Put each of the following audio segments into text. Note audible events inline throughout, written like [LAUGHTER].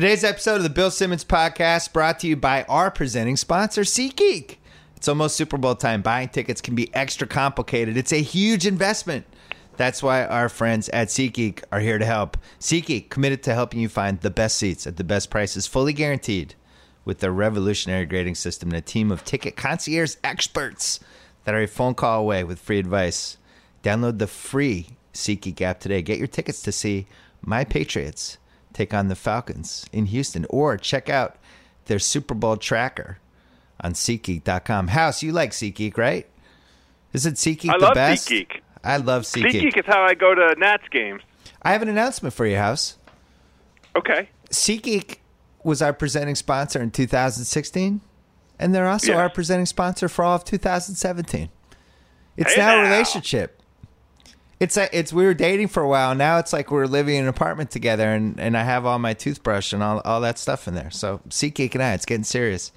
Today's episode of the Bill Simmons podcast brought to you by our presenting sponsor, SeatGeek. It's almost Super Bowl time. Buying tickets can be extra complicated. It's a huge investment. That's why our friends at SeatGeek are here to help. SeatGeek committed to helping you find the best seats at the best prices, fully guaranteed, with their revolutionary grading system and a team of ticket concierge experts that are a phone call away with free advice. Download the free SeatGeek app today. Get your tickets to see my Patriots take on the Falcons in Houston, or check out their Super Bowl tracker on SeatGeek.com. House, you like SeatGeek, right? Isn't SeatGeek I the love best? SeatGeek. I love SeatGeek. SeatGeek is how I go to Nats games. I have an announcement for you, House. Okay. SeatGeek was our presenting sponsor in 2016, and they're also Yes. our presenting sponsor for all of 2017. It's Hey now a now. relationship. It's a, it's we were dating for a while. Now it's like we're living in an apartment together, and, and I have all my toothbrush and all, all that stuff in there. So SeatGeek and I, it's getting serious.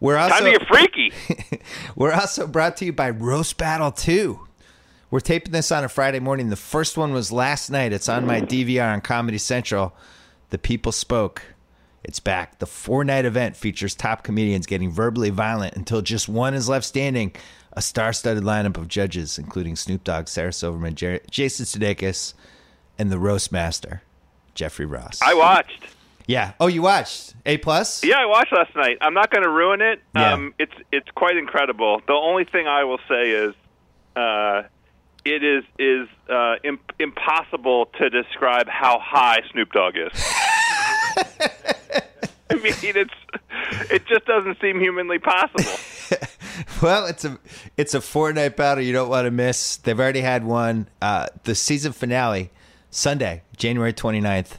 We're also Time to get freaky. [LAUGHS] we're also brought to you by Roast Battle 2. We're taping this on a Friday morning. The first one was last night. It's on my DVR on Comedy Central. The People Spoke. It's back. The four night event features top comedians getting verbally violent until just one is left standing. A star studded lineup of judges, including Snoop Dogg, Sarah Silverman, Jer- Jason Sudeikis, and the Roast Master, Jeffrey Ross. I watched. yeah. Oh, you watched? A plus? Yeah, I watched last night. I'm not going to ruin it. Yeah. Um, it's it's quite incredible. The only thing I will say is, uh, it is is uh, Im- impossible to describe how high Snoop Dogg is. [LAUGHS] I mean, it's it just doesn't seem humanly possible. [LAUGHS] Well, it's a it's a four night battle you don't want to miss. They've already had one. Uh, the season finale, Sunday, January 29th,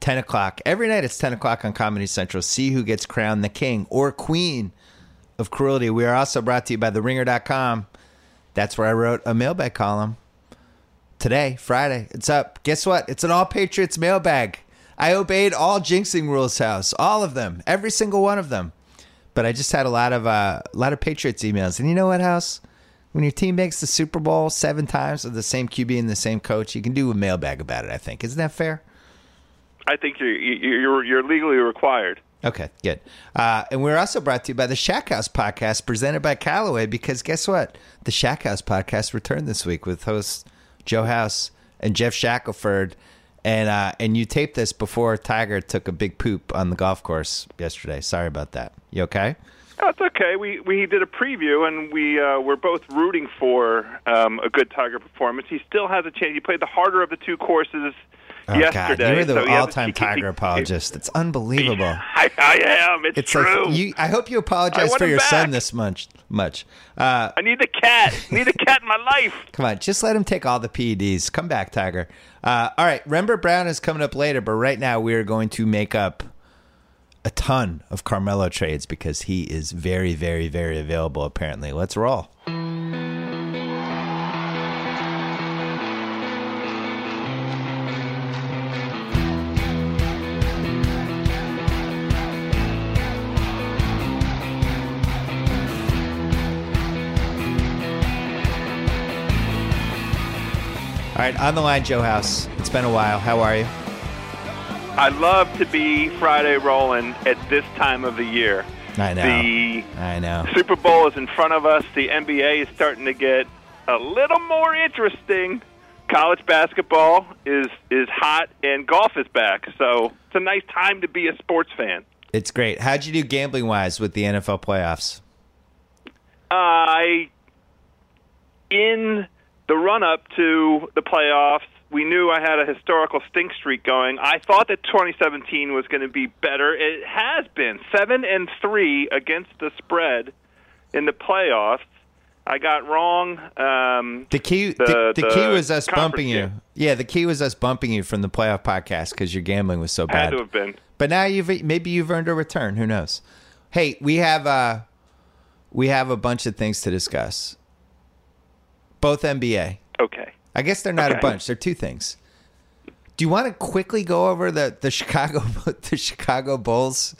10 o'clock. Every night it's 10 o'clock on Comedy Central. See who gets crowned the king or queen of cruelty. We are also brought to you by TheRinger.com. That's where I wrote a mailbag column. Today, Friday, it's up. Guess what? It's an all Patriots mailbag. I obeyed all jinxing rules, house, all of them, every single one of them but I just had a lot of uh, a lot of Patriots emails. And you know what, House? When your team makes the Super Bowl seven times with the same QB and the same coach, you can do a mailbag about it. I think isn't that fair? I think you're you're you're legally required. Okay, good. Uh, and we're also brought to you by the Shack House podcast, presented by Callaway. Because guess what? The Shack House podcast returned this week with hosts Joe House and Jeff Shackelford. And uh, and you taped this before Tiger took a big poop on the golf course yesterday. Sorry about that. You okay? It's okay. We we did a preview, and we uh, were both rooting for um, a good Tiger performance. He still has a chance. He played the harder of the two courses Oh yesterday. God, you're the so he has a- all-time Tiger apologist. It's unbelievable. [LAUGHS] I, I am. It's, It's true. like you. I hope you apologize for your son this much. Much. Uh, I need the cat. I [LAUGHS] need a cat in my life. come on, just let him take all the PEDs. Come back, Tiger. Uh, all right, Rembert Browne is coming up later, but right now we are going to make up a ton of Carmelo trades because he is very, very, very available. Apparently, let's roll. Right, on the line, Joe House. It's been a while. How are you? I love to be Friday rolling at this time of the year. I know. The I know. Super Bowl is in front of us. The NBA is starting to get a little more interesting. College basketball is is hot, and golf is back. So it's a nice time to be a sports fan. It's great. How'd you do gambling wise with the NFL playoffs? I in the run up to the playoffs, we knew I had a historical stink streak going. I thought that 2017 was going to be better. It has been seven and three against the spread in the playoffs. I got wrong. Um, The key, the, The- the, key was us bumping you. game. Yeah, the key was us bumping you from the playoff podcast because your gambling was so had bad. to have been. But now you've maybe you've earned a return. Who knows? Hey, we have uh we have a bunch of things to discuss. Both NBA. Okay. I guess they're not a bunch. They're two things. Do you want to quickly go over the the Chicago [LAUGHS] the Chicago Bulls,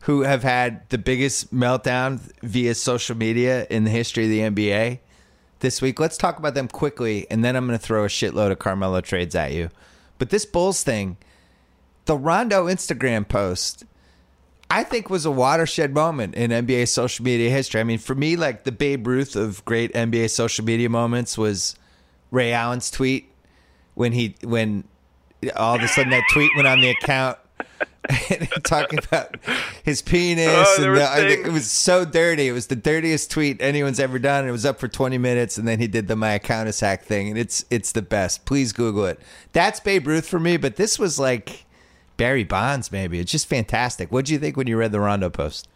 who have had the biggest meltdown via social media in the history of the NBA this week? Let's talk about them quickly, and then I'm going to throw a shitload of Carmelo trades at you. But this Bulls thing, the Rondo Instagram post, I think was a watershed moment in NBA social media history. I mean, for me, like the Babe Ruth of great NBA social media moments was Ray Allen's tweet when he when all of a sudden that tweet went on the account [LAUGHS] talking about his penis Oh, and the, I think it was so dirty. It was the dirtiest tweet anyone's ever done. It was up for 20 minutes and then he did the my account is hack thing and it's it's the best. Please Google it. That's Babe Ruth for me, but this was like Barry Bonds maybe. It's just fantastic. What did you think when you read the Rondo post?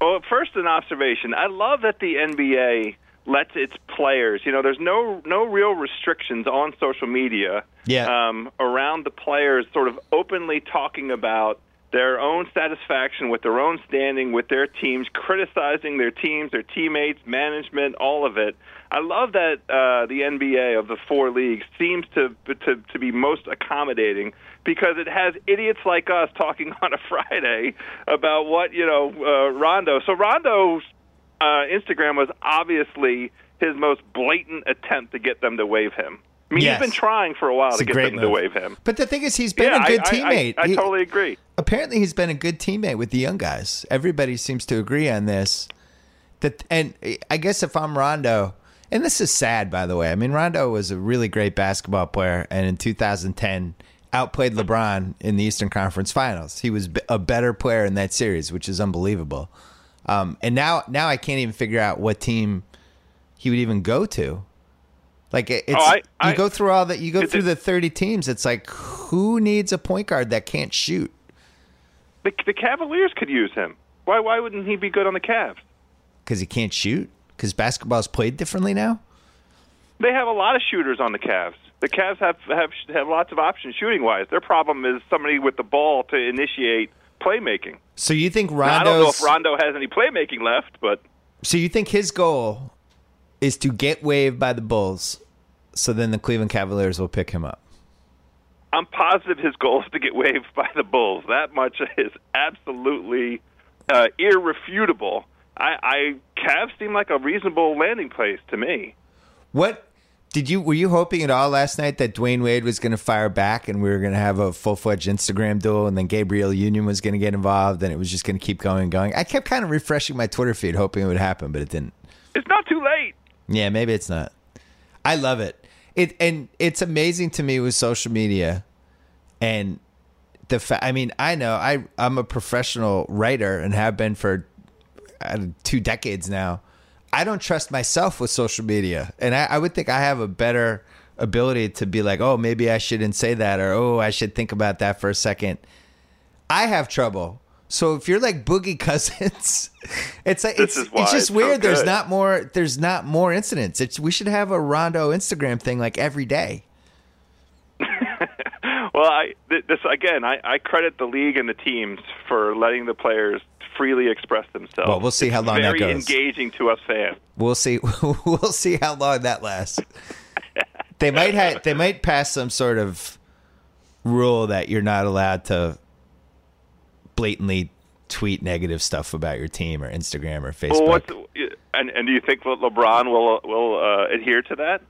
Well, first an observation. I love that the NBA lets its players. You know, there's no no real restrictions on social media. Yeah. Um, around the players, sort of openly talking about their own satisfaction with their own standing with their teams, criticizing their teams, their teammates, management, all of it. I love that uh, the NBA of the four leagues seems to, to to be most accommodating because it has idiots like us talking [LAUGHS] on a Friday about what you know uh, Rondo. So Rondo's uh, Instagram was obviously his most blatant attempt to get them to waive him. I mean, Yes. he's been trying for a while It's to a get them to move. waive him. But the thing is he's been yeah, a good I, I- teammate. I, I He- totally agree. apparently he's been a good teammate with the young guys. Everybody seems to agree on this. That and I guess if I'm Rondo, and this is sad by the way. I mean Rondo was a really great basketball player, and in 2010 outplayed LeBron in the Eastern Conference Finals. He was b- a better player in that series, which is unbelievable. Um, and now now I can't even figure out what team he would even go to. Like it's Oh, I- I- you go through all that you go through the 30 teams. It's like who needs a point guard that can't shoot? The, the Cavaliers could use him. Why? Why wouldn't he be good on the Cavs? because he can't shoot? Because basketball's played differently now. They have a lot of shooters on the Cavs. The Cavs have have have lots of options shooting wise. Their problem is somebody with the ball to initiate playmaking. So you think Now, I don't know if Rondo has any playmaking left, but so you think his goal is to get waived by the Bulls, so then the Cleveland Cavaliers will pick him up. I'm positive his goal is to get waived by the Bulls. That much is absolutely uh, irrefutable. I, I Cavs seem like a reasonable landing place to me. What did you were you hoping at all last night that Dwyane Wade was going to fire back and we were going to have a full fledged Instagram duel and then Gabrielle Union was going to get involved and it was just going to keep going and going? I kept kind of refreshing my Twitter feed hoping it would happen, but it didn't. It's not too late. Yeah, maybe it's not. I love it. It and it's amazing to me with social media and the fa- I mean, I know I I'm a professional writer and have been for uh, two decades now. I don't trust myself with social media, and I, I would think I have a better ability to be like, oh, maybe I shouldn't say that, or oh, I should think about that for a second. I have trouble. So if you're like Boogie [LAUGHS] Cousins, it's like This it's it's just it's so weird. there's not more. There's not more incidents. It's we should have a Rondo Instagram thing like every day. [LAUGHS] Well, I th- this again. I, I credit the league and the teams for letting the players freely express themselves. Well, we'll see how long that very goes. engaging to us fans. We'll see. [LAUGHS] we'll see how long that lasts. They might have. They might pass some sort of rule that you're not allowed to blatantly tweet negative stuff about your team or Instagram or Facebook. Well, and and do you think LeBron will will uh, adhere to that?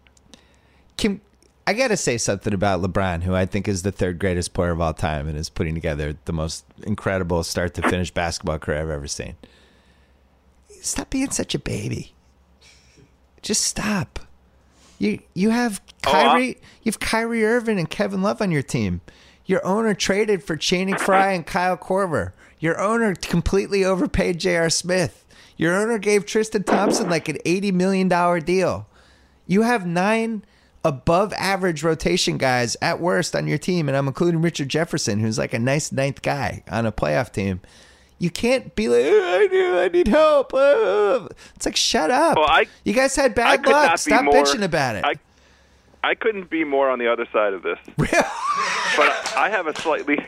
Can I got to say something about LeBron, who I think is the third greatest player of all time and is putting together the most incredible start to finish basketball career I've ever seen. Stop being such a baby. Just stop. You you have Oh, Kyrie, I- you have Kyrie Irving and Kevin Love on your team. Your owner traded for Channing Frye and Kyle Korver. Your owner completely overpaid J.R. Smith. Your owner gave Tristan Thompson like an eighty million dollar deal. You have nine above average rotation guys at worst on your team, and I'm including Richard Jefferson, who's like a nice ninth guy on a playoff team. You can't be like, "Oh, I need, I need help. uh." It's like, shut up. Well, I- you guys had bad luck. Stop more, bitching about it. I, I couldn't be more on the other side of this, [LAUGHS] but I have a slightly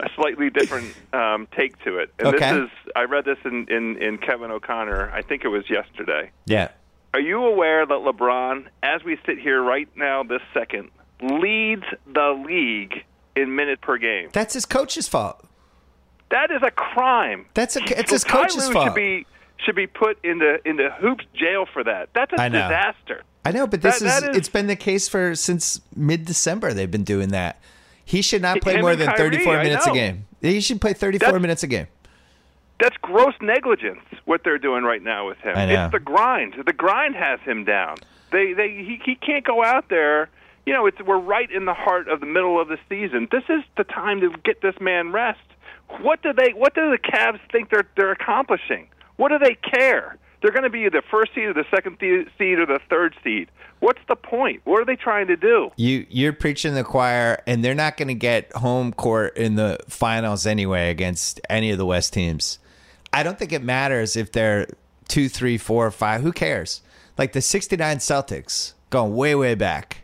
a slightly different um, take to it. And Okay. this is I read this in, in, in Kevin O'Connor. I think it was yesterday. yeah. Are you aware that LeBron, as we sit here right now, this second, leads the league in minutes per game? That's his coach's fault. That is a crime. That's a, it's his coach's fault. Should be should be put into into hoops jail for that. That's a I disaster. I know, but this That- is, that is- it's been the case for since mid December. They've been doing that. He should not play more than Kyrie, 34 minutes a game. He should play 34 That's- minutes a game. That's gross negligence what they're doing right now with him. It's the grind. The grind has him down. They they he, he can't go out there. You know, it's we're right in the heart of the middle of the season. This is the time to get this man rest. What do they what do the Cavs think they're they're accomplishing? What do they care? They're going to be the first seed or the second seed or the third seed. What's the point? What are they trying to do? You you're preaching the choir, and they're not going to get home court in the finals anyway against any of the West teams. I don't think it matters if they're two, three, four, five. Who cares? Like the '69 Celtics, going way way back.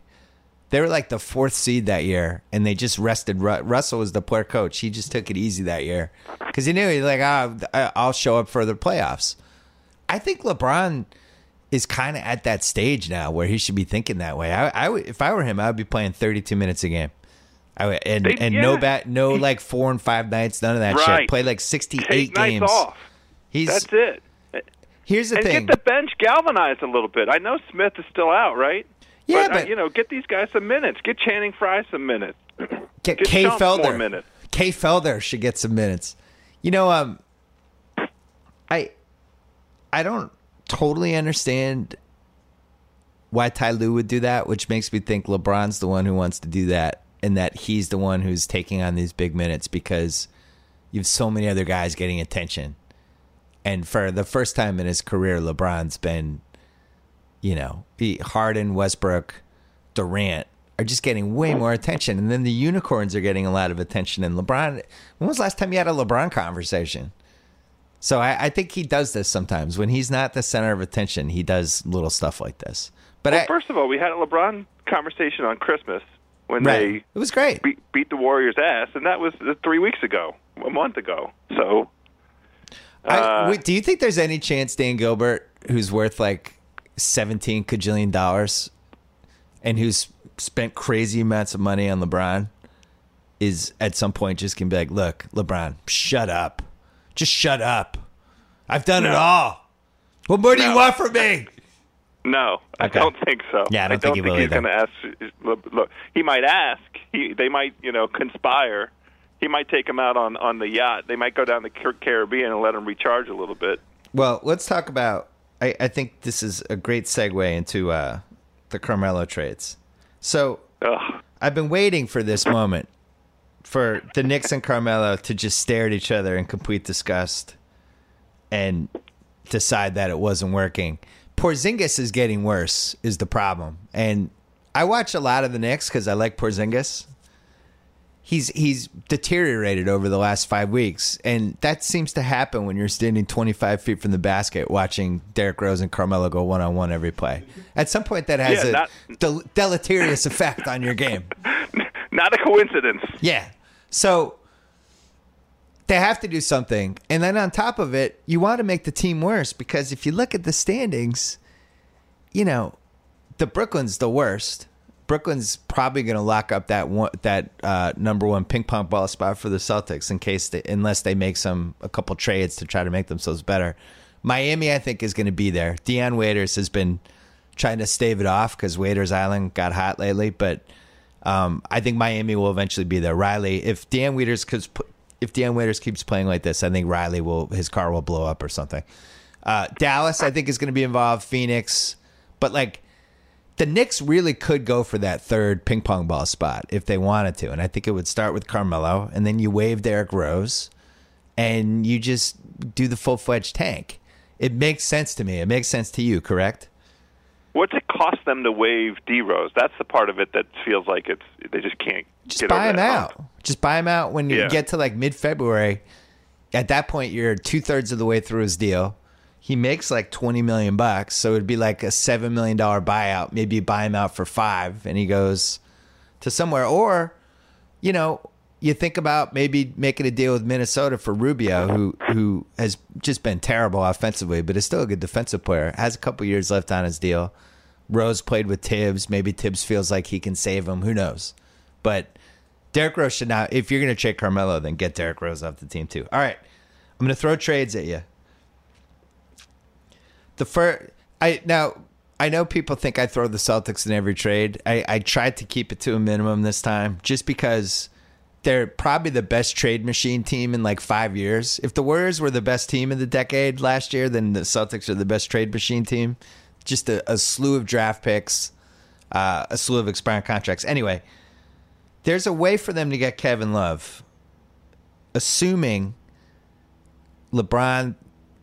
They were like the fourth seed that year, and they just rested. Ru- Russell was the player coach. He just took it easy that year because he knew he's like, ah, I'll show up for the playoffs. I think LeBron is kind of at that stage now where he should be thinking that way. I, if I were him, I would be playing 32 minutes a game. I and They- and no bat, no like four and five nights, none of that shit. Right. Play like 68 games. off. He's That's it. here's the and thing. get the bench galvanized a little bit. I know Smith is still out, right? Yeah, but, uh, but- you know, get these guys some minutes. Get Channing Frye some minutes. [CLEARS THROAT] Get get Kay Felder minutes. Kay Felder should get some minutes. You know, um, I I don't totally understand why Ty Lue would do that, which makes me think LeBron's the one who wants to do that, and that he's the one who's taking on these big minutes because you have so many other guys getting attention. And for the first time in his career, LeBron's been, you know, Harden, Westbrook, Durant are just getting way more attention. And then the unicorns are getting a lot of attention. And LeBron, when was the last time you had a LeBron conversation? So I, I think he does this sometimes. When he's not the center of attention, he does little stuff like this. But Well, I, first of all, we had a LeBron conversation on Christmas when right, it was great. beat, beat the Warriors' ass, and that was three weeks ago, a month ago. So, I, uh, wait, do you think there's any chance Dan Gilbert, who's worth like seventeen cajillion dollars, and who's spent crazy amounts of money on LeBron, is at some point just gonna be like, "Look, LeBron, shut up, just shut up. I've done it all. What more do you want from me?" No, I don't think so. Yeah, I don't think he will he's going to ask. Look, look, he might ask. He, they might, you know, conspire. He might take him out on on the yacht. They might go down the Caribbean and let him recharge a little bit. Well, let's talk about. I, I think this is a great segue into uh, the Carmelo trades. So Ugh. I've been waiting for this moment for the Knicks and Carmelo to just stare at each other in complete disgust and decide that it wasn't working. Porzingis is getting worse is the problem. And I watch a lot of the Knicks cuz I like Porzingis. He's he's deteriorated over the last 5 weeks and that seems to happen when you're standing 25 feet from the basket watching Derrick Rose and Carmelo go one on one every play. At some point that has Yeah, a not- del- deleterious effect on your game. [LAUGHS] Not a coincidence. Yeah. So they have to do something. And then on top of it, you want to make the team worse because if you look at the standings, you know, the Brooklyn's the worst. Brooklyn's probably going to lock up that one, that uh, number one ping pong ball spot for the Celtics in case they, unless they make some a couple trades to try to make themselves better. Miami, I think, is going to be there. Dion Waiters has been trying to stave it off because Waiters Island got hot lately, but um, I think Miami will eventually be there. Riley, if Dan Waiters cause if Dan Waiters keeps playing like this, I think Riley will his car will blow up or something. Uh, Dallas, I think, is going to be involved. Phoenix, but like the Knicks really could go for that third ping pong ball spot if they wanted to, and I think it would start with Carmelo, and then you waive Derrick Rose, and you just do the full fledged tank. It makes sense to me. It makes sense to you, correct? What's it cost them to waive D Rose? That's the part of it that feels like it's they just can't just buy him out. hump. Just buy him out when you Yeah. get to like mid February. At that point, you're two thirds of the way through his deal. He makes like twenty million bucks, so it'd be like a seven million dollar buyout. Maybe you buy him out for five, and he goes to somewhere. Or, you know, you think about maybe making a deal with Minnesota for Rubio, who who has just been terrible offensively, but is still a good defensive player. Has a couple years left on his deal. Rose played with Thibs. Maybe Thibs feels like he can save him. Who knows? But Derrick Rose should not. If you're going to trade Carmelo, then get Derrick Rose off the team too. All right, I'm going to throw trades at you. The first, I now I know people think I throw the Celtics in every trade. I, I tried to keep it to a minimum this time just because they're probably the best trade machine team in like five years. If the Warriors were the best team in the decade last year, then the Celtics are the best trade machine team. Just a, a slew of draft picks, uh, a slew of expiring contracts. Anyway, there's a way for them to get Kevin Love, assuming LeBron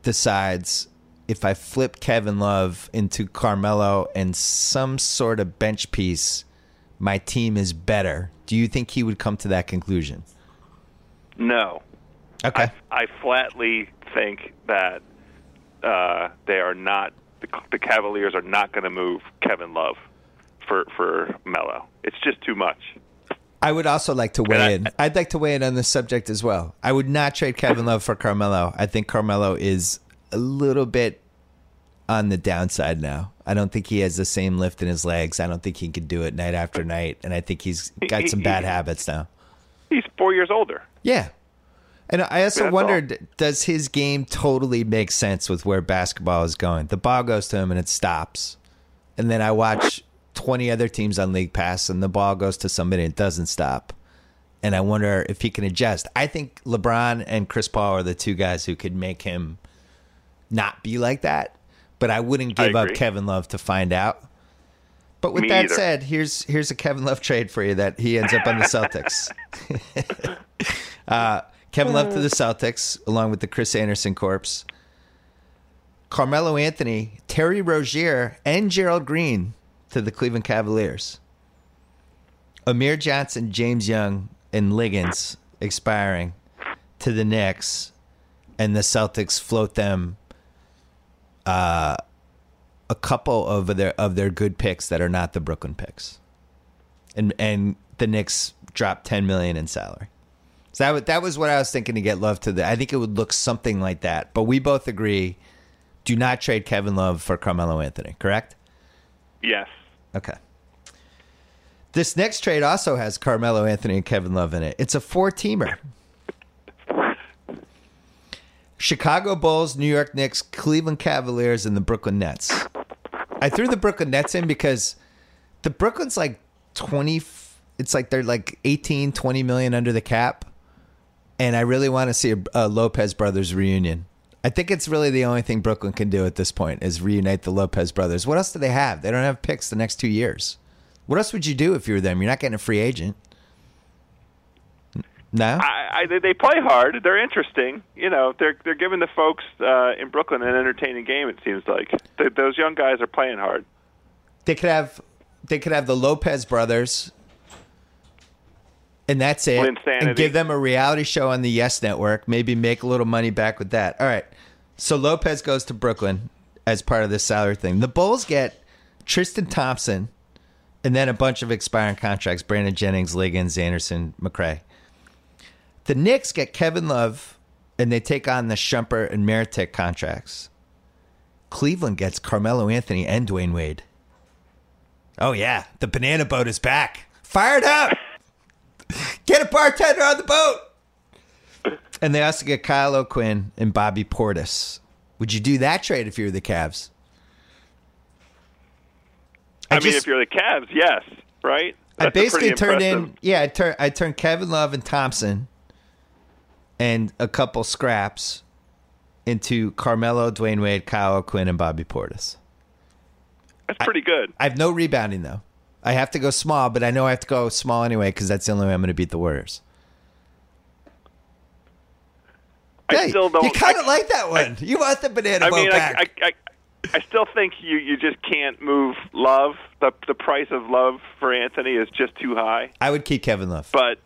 decides if I flip Kevin Love into Carmelo and some sort of bench piece, my team is better. Do you think he would come to that conclusion? No. Okay. I, I flatly think that uh, they are not the, the Cavaliers are not going to move Kevin Love for for Melo. It's just too much. I would also like to weigh I- in. I'd like to weigh in on this subject as well. I would not trade Kevin Love for Carmelo. I think Carmelo is a little bit on the downside now. I don't think he has the same lift in his legs. I don't think he can do it night after night. And I think he's got some bad habits now. He's four years older. Yeah. And I also That's wondered does his game totally make sense with where basketball is going? The ball goes to him and it stops. And then I watch 20 other teams on League Pass and the ball goes to somebody and it doesn't stop. And I wonder if he can adjust. I think LeBron and Chris Paul are the two guys who could make him not be like that. But I wouldn't I give up. Kevin Love to find out. But with Me that either. said, here's here's a Kevin Love trade for you that he ends up on the [LAUGHS] Celtics. [LAUGHS] uh, Kevin Love to the Celtics, along with the Chris Andersen corpse. Carmelo Anthony, Terry Rozier, and Gerald Green to the Cleveland Cavaliers. Amir Johnson, James Young, and Liggins expiring to the Knicks, and the Celtics float them uh, a couple of their of their good picks that are not the Brooklyn picks, and and the Knicks drop ten million in salary. So that that was what I was thinking to get Love to the. I think it would look something like that. But we both agree, do not trade Kevin Love for Carmelo Anthony. Correct? Yes. Okay. This next trade also has Carmelo Anthony and Kevin Love in it. It's a four teamer. Chicago Bulls, New York Knicks, Cleveland Cavaliers, and the Brooklyn Nets. I threw the Brooklyn Nets in because the Brooklyn's like 20, it's like they're like 18, 20 million under the cap. And I really want to see a, a Lopez brothers reunion. I think it's really the only thing Brooklyn can do at this point is reunite the Lopez brothers. What else do they have? They don't have picks the next two years. What else would you do if you were them? You're not getting a free agent. No? I, I, they- they play hard. They're interesting. You know, they're they're giving the folks uh, in Brooklyn an entertaining game. It seems like Th those young guys are playing hard. They could have they could have the Lopez brothers and that's it. Linsanity. And give them a reality show on the Yes Network. Maybe make a little money back with that. All right. So Lopez goes to Brooklyn as part of this salary thing. The Bulls get Tristan Thompson and then a bunch of expiring contracts. Brandon Jennings, Liggins, Anderson, McRae. The Knicks get Kevin Love and they take on the Shumpert and Mirotic contracts. Cleveland gets Carmelo Anthony and Dwyane Wade. Oh yeah, the banana boat is back. Fired up. Get a bartender on the boat. And they also get Kyle O'Quinn and Bobby Portis. Would you do that trade if you were the Cavs? I, mean, just- if you're the Cavs, yes, right? I That's a basically turned impressive- in yeah, I turned I turned Kevin Love and Thompson and a couple scraps into Carmelo, Dwyane Wade, Kyle O'Quinn, and Bobby Portis. That's pretty good. I have no rebounding though. I have to go small, but I know I have to go small anyway because that's the only way I'm going to beat the Warriors. I Hey, still don't. You kind I- of like that one. you want the banana I mean, back? I, I, I, I still think you you just can't move Love. The the price of Love for Anthony is just too high. I would keep Kevin Love. But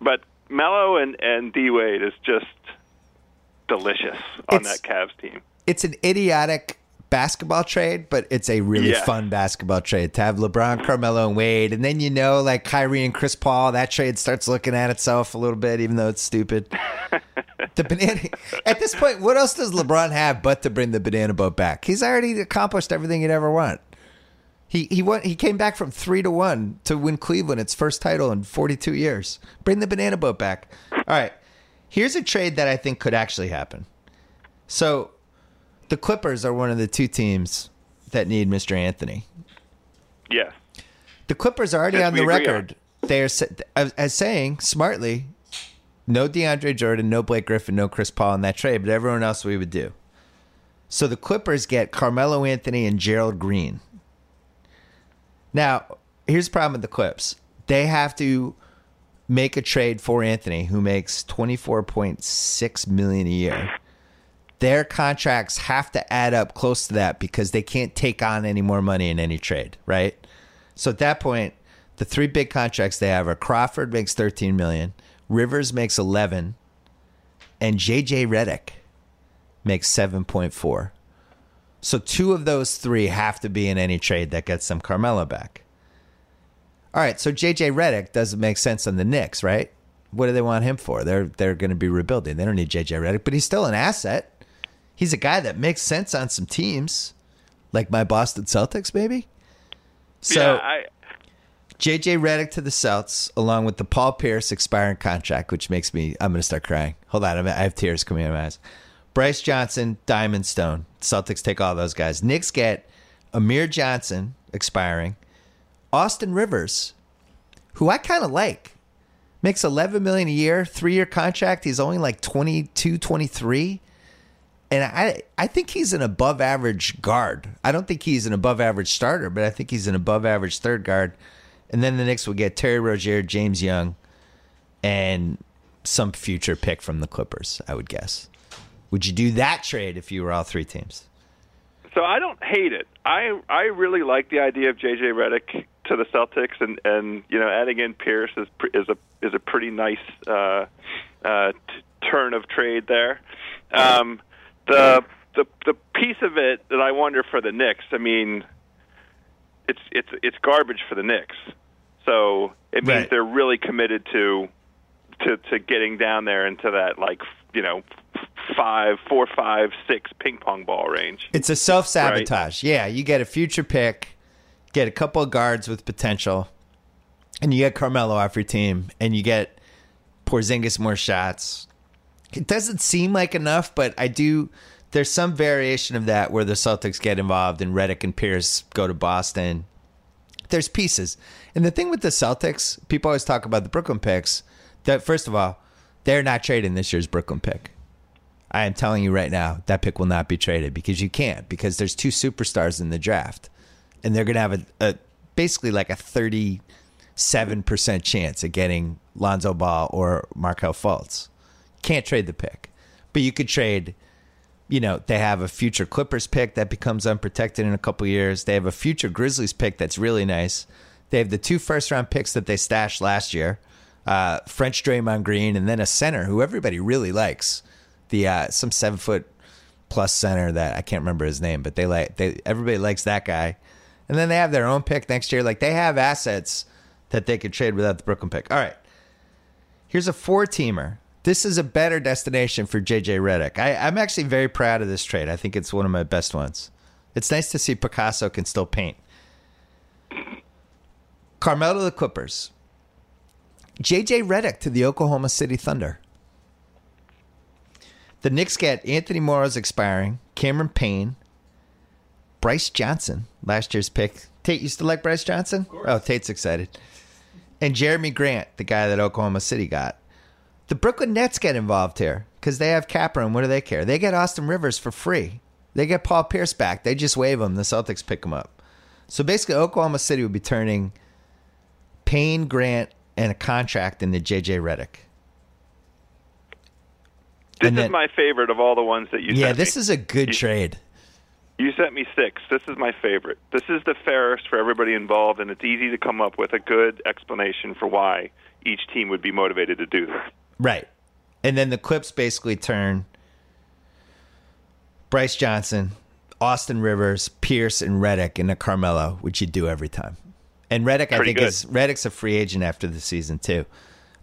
but Melo and and D Wade is just delicious on It's- that Cavs team. it's an idiotic basketball trade, but it's a really Yeah. fun basketball trade to have LeBron, Carmelo, and Wade, and then you know, like Kyrie and Chris Paul, that trade starts looking at itself a little bit, even though it's stupid. [LAUGHS] the banana. At this point, what else does LeBron have but to bring the banana boat back? He's already accomplished everything he'd ever want. He he won, he came back from three to one to win Cleveland its first title in forty two years. Bring the banana boat back. All right, here's a trade that I think could actually happen. So, the Clippers are one of the two teams that need Mr. Anthony. Yes. The Clippers are already Yes, on the record. They are as as saying smartly, no DeAndre Jordan, no Blake Griffin, no Chris Paul in that trade, but everyone else we would do. So the Clippers get Carmelo Anthony and Gerald Green. Now, here's the problem with the Clips. They have to make a trade for Anthony, who makes twenty four point six million a year. Their contracts have to add up close to that because they can't take on any more money in any trade, right? So at that point, the three big contracts they have are Crawford makes 13 million, Rivers makes 11, and JJ Redick makes 7.4. So two of those three have to be in any trade that gets them Carmelo back. All right, so JJ Redick doesn't make sense on the Knicks, right? What do they want him for? They're they're going to be rebuilding. They don't need JJ Redick, but he's still an asset. He's a guy that makes sense on some teams, like my Boston Celtics, maybe. So yeah, I, JJ Redick to the Celts, along with the Paul Pierce expiring contract, which makes me I'm going to start crying. Hold on, I'm- have tears coming out of my eyes. Brice Johnson, Diamond Stone. Celtics take all those guys. Knicks get Amir Johnson expiring, Austin Rivers, who I kind of like, makes 11 million a year, three year contract. He's only like 22, 23 and I I think he's an above average guard. I don't think he's an above average starter, but I think he's an above average third guard. And then the Knicks will get Terry Rozier, James Young, and some future pick from the Clippers. I would guess. Would you do that trade if you were all three teams? so I don't hate it. I I really like the idea of JJ Redick to the Celtics, and and you know adding in Pierce is is a is a pretty nice uh, uh, t- turn of trade there. Um, the the the piece of it that I wonder for the Knicks. I mean, it's it's it's garbage for the Knicks. So it means Right. they're really committed to to to getting down there into that like you know five four five six ping pong ball range. It's a self sabotage. Yeah, you get a future pick, get a couple of guards with potential, and you get Carmelo off your team, and you get Porzingis more shots. It doesn't seem like enough, but I do. There's some variation of that where the Celtics get involved and Redick and Pierce go to Boston. There's pieces. And the thing with the Celtics, people always talk about the Brooklyn picks. That first of all, they're not trading this year's Brooklyn pick. I am telling you right now, that pick will not be traded because you can't because there's two superstars in the draft, and they're going to have a, a basically like a thirty-seven percent chance of getting Lonzo Ball or Markelle Fultz. Can't trade the pick, but you could trade. You know, they have a future Clippers pick that becomes unprotected in a couple years. They have a future Grizzlies pick that's really nice. They have the two first round picks that they stashed last year, uh, French Draymond Green, and then a center who everybody really likes the uh, some seven foot plus center that I can't remember his name, but they like they everybody likes that guy. And then they have their own pick next year. Like they have assets that they could trade without the Brooklyn pick. All right. Here's a four teamer. This is a better destination for JJ Redick. I, I'm actually very proud of this trade. I think it's one of my best ones. It's nice to see Picasso can still paint. Carmelo the Clippers. JJ Redick to the Oklahoma City Thunder. The Knicks get Anthony Morrow's expiring, Cameron Payne, Brice Johnson, last year's pick. Tate used to like Brice Johnson? Oh, Tate's excited. And Jerami Grant, the guy that Oklahoma City got. The Brooklyn Nets get involved here because they have Capper, and what do they care? They get Austin Rivers for free. They get Paul Pierce back. They just waive him. The Celtics pick him up. So basically, Oklahoma City would be turning Payne, Grant, and a contract into JJ Redick. This And is my favorite of all the ones that you Yeah, this me. is a good You- trade. You sent me six. This is my favorite. This is the fairest for everybody involved, and it's easy to come up with a good explanation for why each team would be motivated to do this. Right. And then the Clips basically turn Brice Johnson, Austin Rivers, Pierce, and Redick into Carmelo, which you do every time. And Redick, I think, good. is Redick's a free agent after the season too.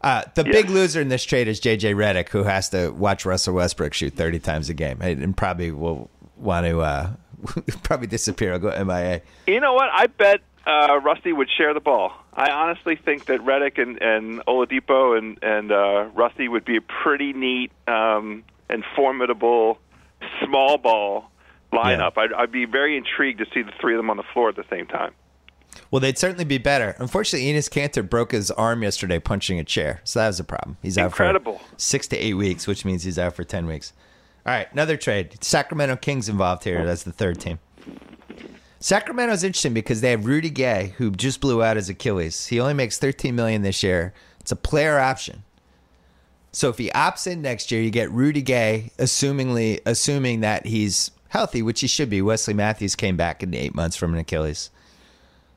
Uh, the Yeah. big loser in this trade is JJ Redick, who has to watch Russell Westbrook shoot thirty times a game, and and probably will want to uh, [LAUGHS] probably disappear. I'll go MIA. You know what? I bet uh, Rusty would share the ball. I honestly think that Redick and, and Oladipo and and uh, Rusty would be a pretty neat um, and formidable small ball lineup. I'd, I'd be very intrigued to see the three of them on the floor at the same time. Well, they'd certainly be better. Unfortunately, Enes Kanter broke his arm yesterday punching a chair, so that was a problem. He's out Incredible. for six to eight weeks, which means he's out for ten weeks. All right, another trade. Sacramento Kings involved here. That's the third team. Sacramento's interesting because they have Rudy Gay, who just blew out his Achilles. He only makes thirteen million this year. It's a player option. So if he opts in next year, you get Rudy Gay, assumingly assuming that he's healthy, which he should be. Wesley Matthews came back in eight months from an Achilles.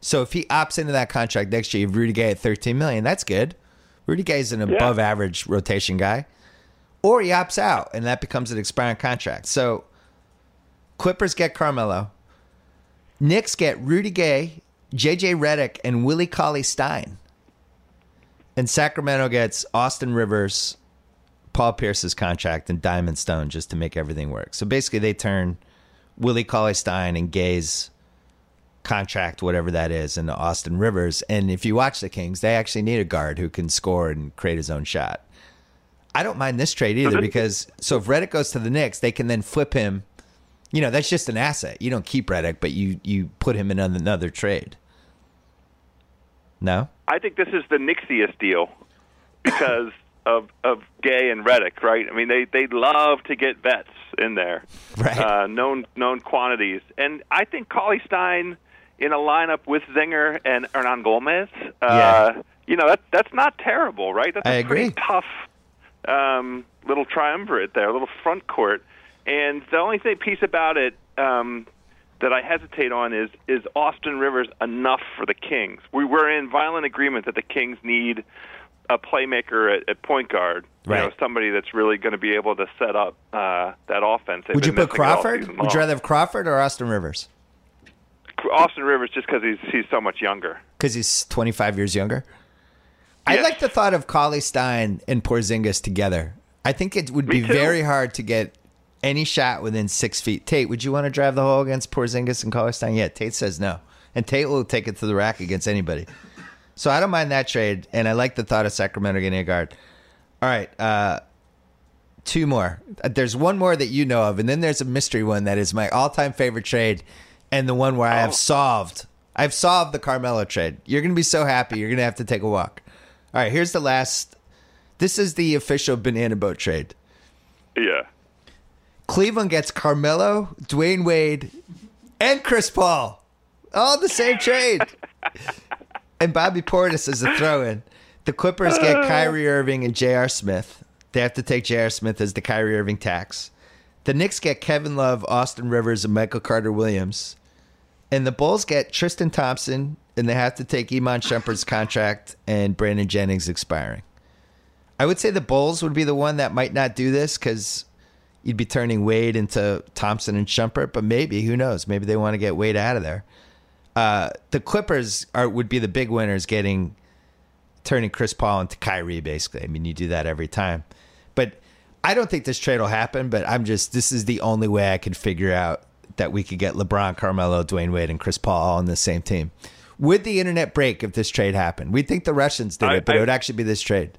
So if he opts into that contract next year, you have Rudy Gay at 13 million. That's good. Rudy Gay is an above average rotation guy. Or he opts out and that becomes an expiring contract. So Clippers get Carmelo. Knicks get Rudy Gay, JJ Redick, and Willie Cauley Stein. And Sacramento gets Austin Rivers, Paul Pierce's contract, and Diamond Stone just to make everything work. So basically, they turn Willie Cauley Stein and Gay's contract, whatever that is, into Austin Rivers. And if you watch the Kings, they actually need a guard who can score and create his own shot. I don't mind this trade either because so if Redick goes to the Knicks, they can then flip him. You know, that's just an asset. You don't keep Redick, but you you put him in another trade. No, I think this is the Nixiest deal because [COUGHS] of of Gay and Redick, right? I mean, they they love to get vets in there, right? Uh, known known quantities, and I think Cauley Stein in a lineup with Zinger and Hernangomez, uh, yeah. you know that that's not terrible, right? That's a I agree. pretty tough um, little triumvirate there, a little front court. And the only thing piece about it um, that I hesitate on is is Austin Rivers enough for the Kings? We were in violent agreement that the Kings need a playmaker at, at point guard. Right. You know, somebody that's really going to be able to set up uh, that offense. They've Would you put missing it all Crawford? Would you rather have Crawford or Austin Rivers? Austin Rivers just because he's he's so much younger. Because he's 25 years younger. I like the thought of Cauley Stein and Porzingis together. I think it would Me be too. very hard to get any shot within six feet. Tate, would you want to drive the hole against Porzingis and Cauley Stein? Yeah, Tate says no. And Tate will take it to the rack against anybody. So I don't mind that trade, and I like the thought of Sacramento getting a guard. All right, uh, two more. Uh, There's one more that you know of, and then there's a mystery one that is my all-time favorite trade, and the one where I Oh. have solved. I've solved the Carmelo trade. You're gonna be so happy. You're gonna have to take a walk. All right, here's the last. This is the official banana boat trade. Yeah. Cleveland gets Carmelo, Dwyane Wade, and Chris Paul. All the same trade. [LAUGHS] and Bobby Portis is a throw in. The Clippers get uh. Kyrie Irving and J.R. Smith. They have to take J.R. Smith as the Kyrie Irving tax. The Knicks get Kevin Love, Austin Rivers, and Michael Carter Williams. And the Bulls get Tristan Thompson, and they have to take Iman Shumpert's contract and Brandon Jennings expiring. I would say the Bulls would be the one that might not do this because you'd be turning Wade into Thompson and Shumpert, but maybe who knows? Maybe they want to get Wade out of there. Uh, the Clippers are would be the big winners, getting turning Chris Paul into Kyrie. Basically, I mean, you do that every time. But I don't think this trade will happen. But I'm just this is the only way I can figure out that we could get LeBron, Carmelo, Dwyane Wade, and Chris Paul all on the same team. Would the internet break if this trade happened? We'd think the Russians did I- it, but I- it would actually be this trade.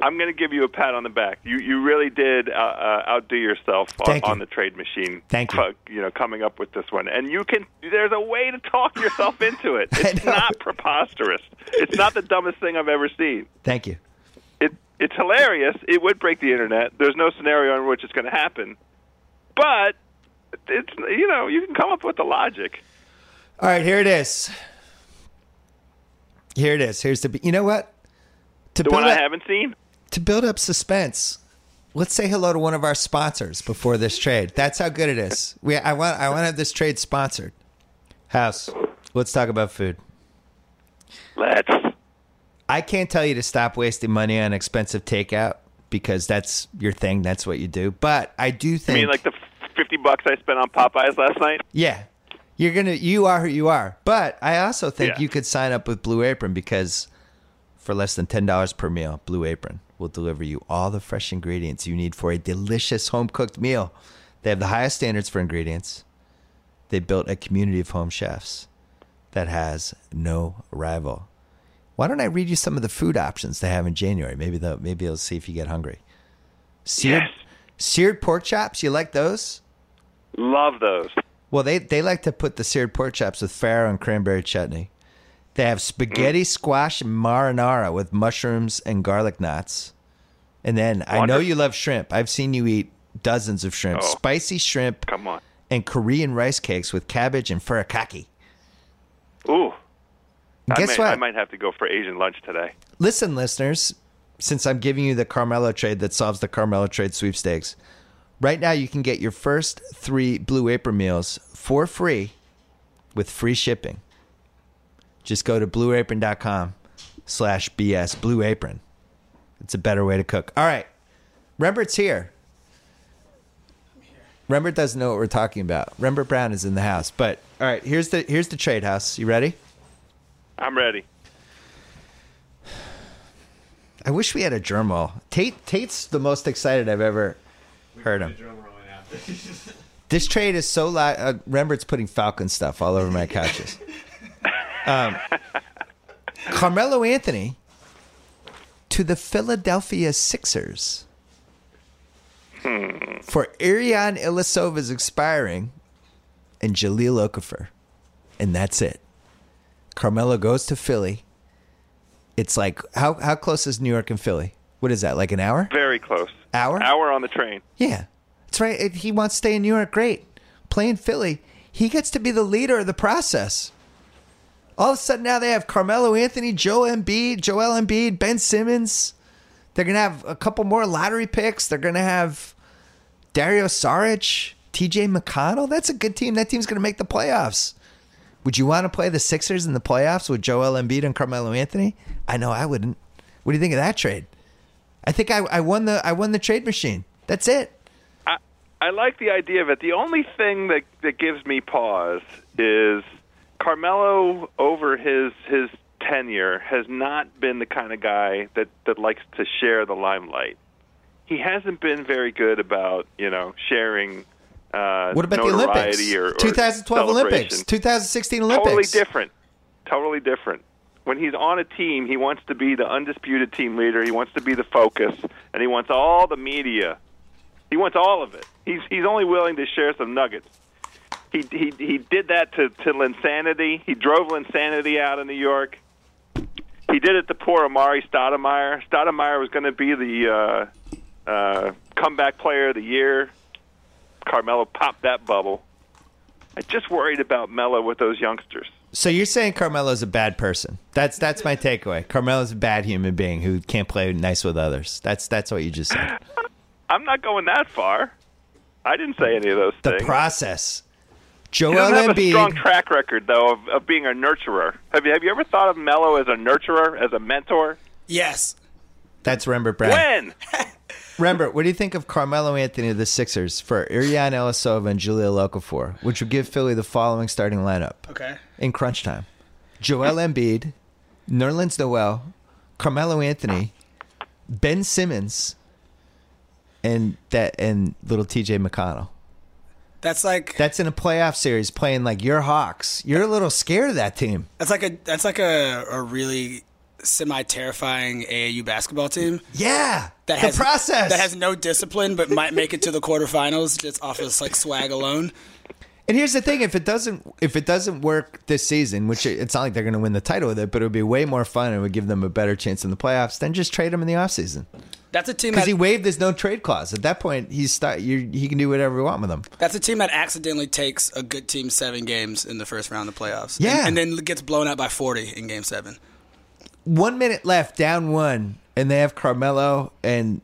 I'm going to give you a pat on the back. You you really did uh, uh, outdo yourself on, you. on the trade machine. Thank you. uh, you know, coming up with this one, and you can. There's a way to talk [LAUGHS] yourself into it. It's not preposterous. It's not the dumbest thing I've ever seen. Thank you. It it's hilarious. It would break the internet. There's no scenario in which it's going to happen, but it's you know you can come up with the logic. All right, here it is. Here it is. Here's the. You know what? To The one I haven't seen. To build up suspense, let's say hello to one of our sponsors before this trade. That's how good it is. We I want I want to have this trade sponsored. House. Let's talk about food. Let's. I can't tell you to stop wasting money on expensive takeout because that's your thing. That's what you do. But I do I think mean, like the fifty bucks I spent on Popeyes last night. Yeah. You're gonna you are who you are. But I also think Yeah. you could sign up with Blue Apron because for less than ten dollars per meal, Blue Apron will deliver you all the fresh ingredients you need for a delicious home cooked meal. They have the highest standards for ingredients. They built a community of home chefs that has no rival. Why don't I read you some of the food options they have in January? Maybe they'll maybe they'll see if you get hungry. Seared Yes. seared pork chops, you like those? Love those. Well, they they like to put the seared pork chops with farro and cranberry chutney. They have spaghetti Mm. squash marinara with mushrooms and garlic knots. And then I know you love shrimp. I've seen you eat dozens of shrimp. Oh. Spicy shrimp Come on. and Korean rice cakes with cabbage and furikake. Ooh. I Guess may- what? I might have to go for Asian lunch today. Listen, listeners, since I'm giving you the Carmelo trade that solves the Carmelo trade sweepstakes, right now you can get your first three Blue Apron meals for free with free shipping. Just go to blueapron.com slash BS Blue Apron. It's a better way to cook. All right. Rembert's here. Rembert doesn't know what we're talking about. Rembert Browne is in the house. But all right, here's the here's the trade house. You ready? I'm ready. I wish we had a drum roll. Tate Tate's the most excited I've ever heard him. This trade is so loud. Uh, Rembert's putting Falcon stuff all over my couches. [LAUGHS] Um, Carmelo Anthony to the Philadelphia Sixers for Ersan Ilyasova is expiring and Jahlil Okafor. And that's it. Carmelo goes to Philly. It's like how how close is New York and Philly? What is that? Like an hour? Very close. Hour? Hour on the train. Yeah, that's right. If He wants to stay in New York. Great. Playing Philly, he gets to be the leader of the process. All of a sudden now they have Carmelo Anthony, Joe Embiid, Joel Embiid, Ben Simmons. They're gonna have a couple more lottery picks. They're gonna have Dario Saric, T.J. McConnell. That's a good team. That team's gonna make the playoffs. Would you want to play the Sixers in the playoffs with Joel Embiid and Carmelo Anthony? I know I wouldn't. What do you think of that trade? I think I, I won the I won the trade machine. That's it. I, I like the idea of it. The only thing that that gives me pause is Carmelo over his his tenure has not been the kind of guy that that likes to share the limelight. He hasn't been very good about you know sharing. Uh, What about the Olympics? notoriety Or, or 2012 Olympics, celebration. 2016 Olympics. Totally different. Totally different. When he's on a team, he wants to be the undisputed team leader. He wants to be the focus, and he wants all the media. He wants all of it. He's he's only willing to share some nuggets. He he he did that to to Linsanity. He drove Linsanity out of New York. He did it to poor Amar'e Stoudemire. Stoudemire was going to be the uh, uh, comeback player of the year. Carmelo popped that bubble. I just worried about Melo with those youngsters. So you're saying Carmelo's a bad person? That's that's my takeaway. Carmelo's a bad human being who can't play nice with others. That's that's what you just said. I'm not going that far. I didn't say any of those The things. The process. He Joel doesn't have a strong track record, though, of, of being a nurturer. Have you have you ever thought of Melo as a nurturer, as a mentor? Yes. That's Rembert Browne. When? [LAUGHS] Rembert, what do you think of Carmelo Anthony of the Sixers for Ersan Ilyasova and Jahlil Okafor, which would give Philly the following starting lineup Okay. in crunch time? Joel Embiid, Nerlens Noel, Carmelo Anthony, Ben Simmons, and that and little TJ McConnell. That's like That's in a playoff series playing like your Hawks. You're a little scared of that team. that's like a that's like a, a really semi terrifying AAU basketball team Yeah, that the has process that has no discipline but might make it to the quarterfinals just off of like swag alone. And here's the thing: if it doesn't, if it doesn't work this season, which it's not like they're going to win the title with it, but it would be way more fun and would give them a better chance in the playoffs. Then just trade him in the offseason. That's a team because he waived his no trade clause. At that point, he's start, you he can do whatever he want with them. that's a team that accidentally takes a good team seven games in the first round of the playoffs. Yeah. and, and then gets blown out by forty in game seven. One minute left, down one, and they have Carmelo and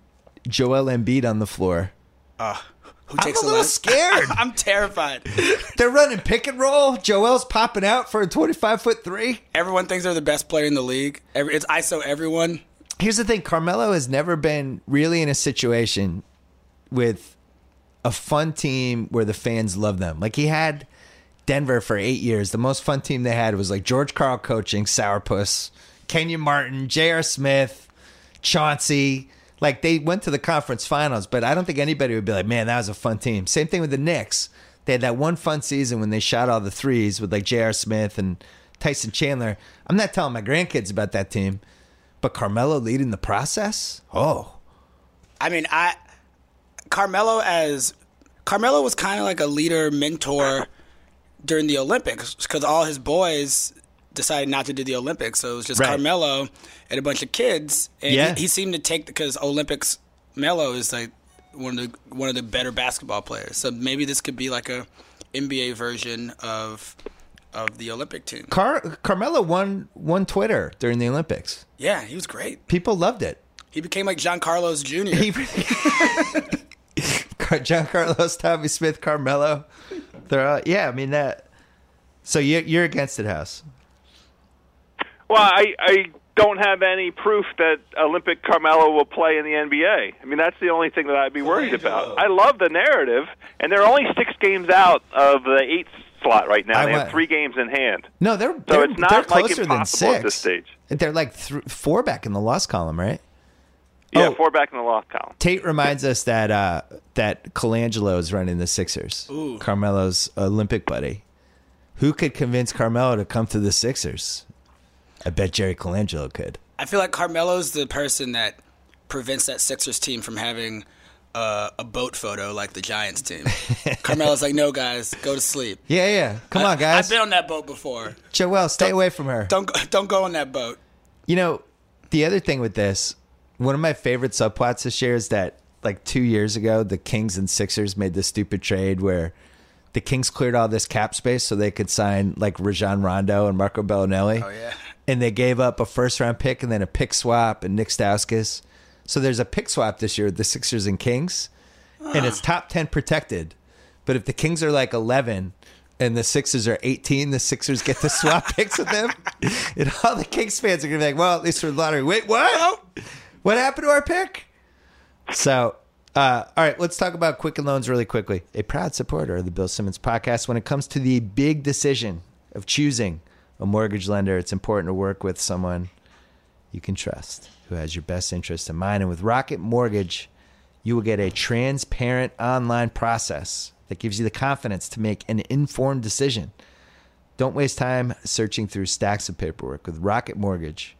Joel Embiid on the floor. Ah. Who I'm takes a the little scared. [LAUGHS] I'm terrified. They're running pick and roll. Joel's popping out for a 25 foot three. Everyone thinks they're the best player in the league. Every, it's ISO everyone. Here's the thing Carmelo has never been really in a situation with a fun team where the fans love them. Like he had Denver for eight years. The most fun team they had was like George Karl coaching, Sourpuss, Kenyon Martin, J.R. Smith, Chauncey. Like they went to the conference finals, but I don't think anybody would be like, man, that was a fun team. Same thing with the Knicks. They had that one fun season when they shot all the threes with like J.R. Smith and Tyson Chandler. I'm not telling my grandkids about that team, but Carmelo leading the process? Oh. I mean, I Carmelo as Carmelo was kind of like a leader, mentor during the Olympics because all his boys decided not to do the Olympics, so it was just Right. Carmelo and a bunch of kids. And Yeah. he, he seemed to take because Olympics Melo is like one of the one of the better basketball players. So maybe this could be like a NBA version of of the Olympic team. Car- Carmelo won won Twitter during the Olympics. Yeah, he was great. People loved it. He became like John Carlos Jr. John [LAUGHS] Carlos, Tommie Smith, Carmelo. They're all, yeah. I mean that. So you you're against it, House? Well, I, I don't have any proof that Olympic Carmelo will play in the NBA. I mean, that's the only thing that I'd be worried about. I love the narrative, and they're only six games out of the eighth slot right now. I they have three games in hand. No, they're So they're, it's not they're like closer than impossible six at this stage. They're like th- four back in the loss column, right? Yeah, Oh. four back in the loss column. Tate reminds us that uh, that Colangelo is running the Sixers. Ooh. Carmelo's Olympic buddy. Who could convince Carmelo to come to the Sixers? I bet Jerry Colangelo could. I feel like Carmelo's the person that prevents that Sixers team from having uh, a boat photo like the Giants team. [LAUGHS] Carmelo's like, no, guys, go to sleep. Yeah, yeah. Come I- on, guys. I've been on that boat before. Joel, stay away from her. Don't go, don't go on that boat. You know, the other thing with this, one of my favorite subplots this year is that like two years ago, the Kings and Sixers made this stupid trade where the Kings cleared all this cap space so they could sign like Rajon Rondo and Marco Belinelli. Oh yeah. And they gave up a first round pick and then a pick swap and Nick Stauskas. So there's a pick swap this year, with the Sixers and Kings, and it's top 10 protected. But if the Kings are like 11 and the Sixers are 18, the Sixers get to swap [LAUGHS] picks with them. And all the Kings fans are going to be like, well, at least for the lottery. Wait, what? What happened to our pick? So, uh, all right, let's talk about Quicken Loans really quickly. A proud supporter of the Bill Simmons podcast. When it comes to the big decision of choosing a mortgage lender, it's important to work with someone you can trust who has your best interest in mind. And with Rocket Mortgage, you will get a transparent online process that gives you the confidence to make an informed decision. Don't waste time searching through stacks of paperwork. With Rocket Mortgage,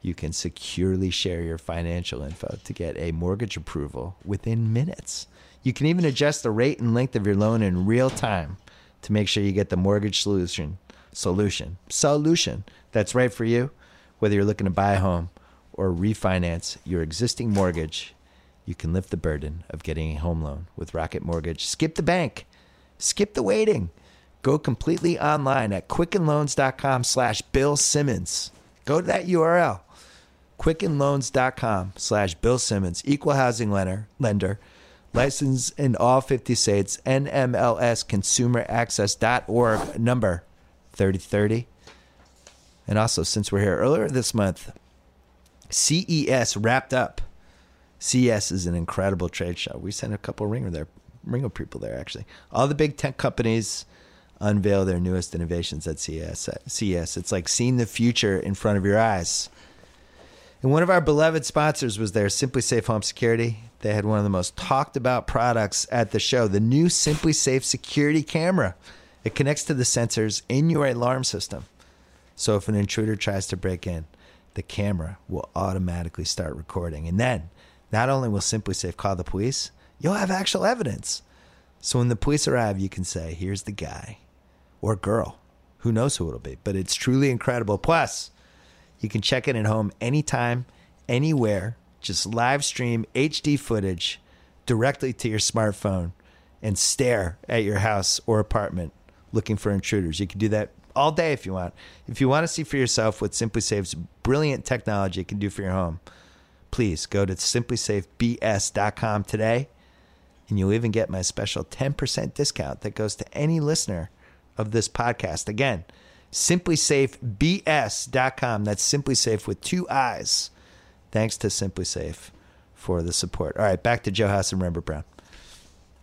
you can securely share your financial info to get a mortgage approval within minutes. You can even adjust the rate and length of your loan in real time to make sure you get the mortgage solution solution. Solution that's right for you whether you're looking to buy a home or refinance your existing mortgage you can lift the burden of getting a home loan with rocket mortgage. Skip the bank. Skip the waiting. Go completely online at quickenloans.com slash bill simmons. Go to that url quickenloans.com slash bill simmons equal housing lender lender licensed in all 50 states nmls consumeraccess.org number 3030 and also since we're here earlier this month ces wrapped up. Ces is an incredible trade show. We sent a couple ringer there ringer people there actually. All the big tech companies unveil their newest innovations at ces ces it's like seeing the future in front of your eyes. And one of our beloved sponsors was there, SimpliSafe Home Security. They had one of the most talked about products at the show, the new SimpliSafe security camera. It connects to the sensors in your alarm system. So if an intruder tries to break in, the camera will automatically start recording. And then, not only will SimpliSafe call the police, you'll have actual evidence. So when the police arrive, you can say, here's the guy or girl. Who knows who it'll be, but it's truly incredible. Plus, you can check in at home anytime, anywhere. Just live stream HD footage directly to your smartphone and stare at your house or apartment looking for intruders. You can do that all day if you want. If you want to see for yourself what SimpliSafe's brilliant technology can do for your home, please go to simplysafebs.com today and you'll even get my special 10% discount that goes to any listener of this podcast. Again, simplysafebs.com. That's simply safe with two eyes. Thanks to SimpliSafe for the support. All right, back to Joe House and Rembert Browne.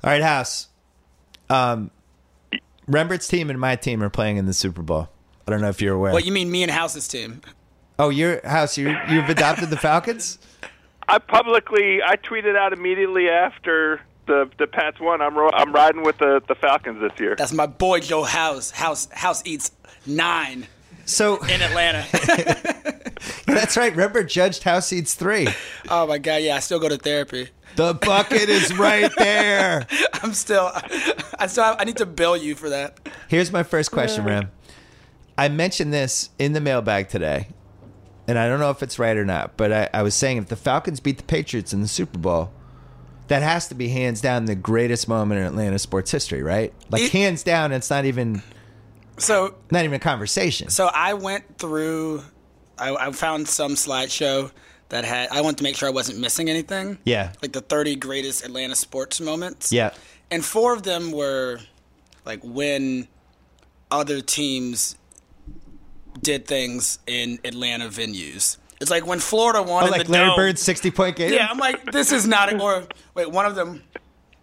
All right, House. Um, Rembert's team and my team are playing in the Super Bowl. I don't know if you're aware. What you mean, me and House's team? oh, your House, you you've adopted the Falcons? I publicly I tweeted out immediately after the the Pats won. I'm ro- I'm riding with the the Falcons this year. That's my boy Joe House. House House eats nine So in Atlanta. [LAUGHS] [LAUGHS] that's right. Rembert judged House Eats three. oh my god, yeah, I still go to therapy. The bucket is right there. [LAUGHS] I'm still, I still, have, I need to bill you for that. Here's my first question, Ram. I mentioned this in the mailbag today, and I don't know if it's right or not, but I, I was saying if the Falcons beat the Patriots in the Super Bowl, that has to be hands down the greatest moment in Atlanta sports history, right? Like It- hands down, it's not even So, not even a conversation. so I went through, I, I found some slideshow that had, I wanted to make sure I wasn't missing anything. Yeah. Like the 30 greatest Atlanta sports moments. Yeah. And four of them were like when other teams did things in Atlanta venues. It's like when Florida won Oh, like the Larry dome. Bird's 60 point game? Yeah, I'm like, this is not. A, Or wait, one of them.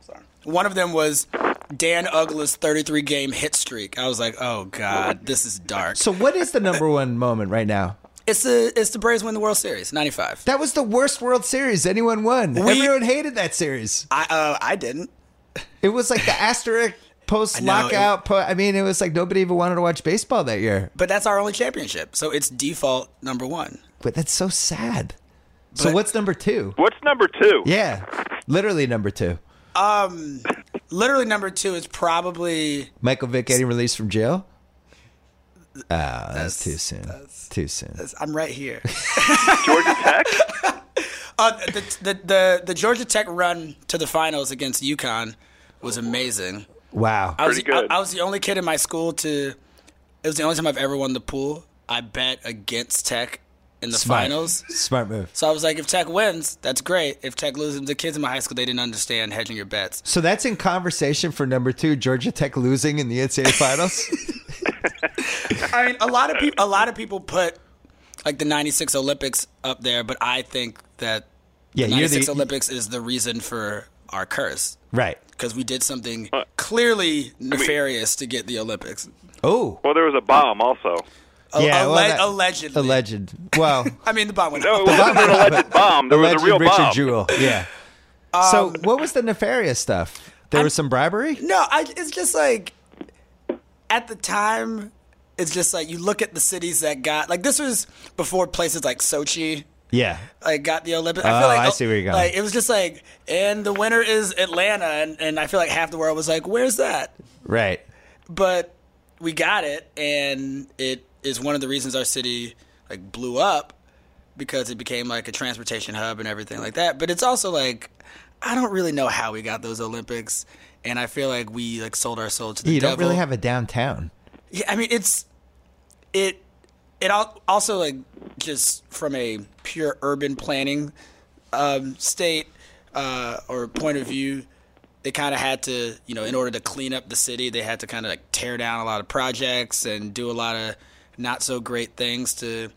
Sorry, one of them was Dan Uggla's 33 game hit streak. I was like, oh god, this is dark. So, what is the number [LAUGHS] one moment right now? It's the it's the Braves win the World Series, 95. That was the worst World Series anyone won. We- Everyone hated that series. I uh, I didn't. It was like the [LAUGHS] asterisk post know, lockout. Po- I mean, it was like nobody even wanted to watch baseball that year. But that's our only championship, so it's default number one. But that's so sad. so what's number two? What's number two? Yeah, literally number two. Um, Literally, number two is probably Michael Vick getting released from jail. Ah, that's, too soon. Too soon. I'm right here. [LAUGHS] Georgia Tech. [LAUGHS] Uh, the, the the the Georgia Tech run to the finals against UConn was amazing. Wow. I was Pretty good. I, I was the only kid in my school to. It was the only time I've ever won the pool. I bet against Tech in the Smart. finals. Smart move. So I was like, if Tech wins, that's great. If Tech loses, the kids in my high school they didn't understand hedging your bets. So that's in conversation for number two. Georgia Tech losing in the NCAA finals. [LAUGHS] I mean, a lot of people, a lot of people put like the '96 Olympics up there, but I think that Yeah, the '96 the- Olympics is the reason for our curse right. because we did something clearly nefarious to get the Olympics. Oh, Well, there was a bomb also. A- yeah. alle- well, that- allegedly. Alleged. Well, [LAUGHS] I mean, the bomb went No, off. it wasn't an alleged bomb. There was a real Richard bomb. Jewell. Yeah. [LAUGHS] Um, so what was the nefarious stuff? There was some bribery. No, I, it's just like at the time, it's just like you look at the cities that got like this was before places like Sochi Yeah. like got the Olympics. Oh, feel like, I see where you're going. Like it was just like, and the winner is Atlanta, and, and I feel like half the world was like, "Where's that?" Right. But we got it, and it is one of the reasons our city like blew up because it became like a transportation hub and everything like that. But it's also like I don't really know how we got those Olympics, and I feel like we like sold our soul to the You devil. don't really have a downtown. Yeah, I mean it's it it al- also like just from a pure urban planning um, state uh, or point of view, they kind of had to you know in order to clean up the city, they had to kind of like tear down a lot of projects and do a lot of not so great things to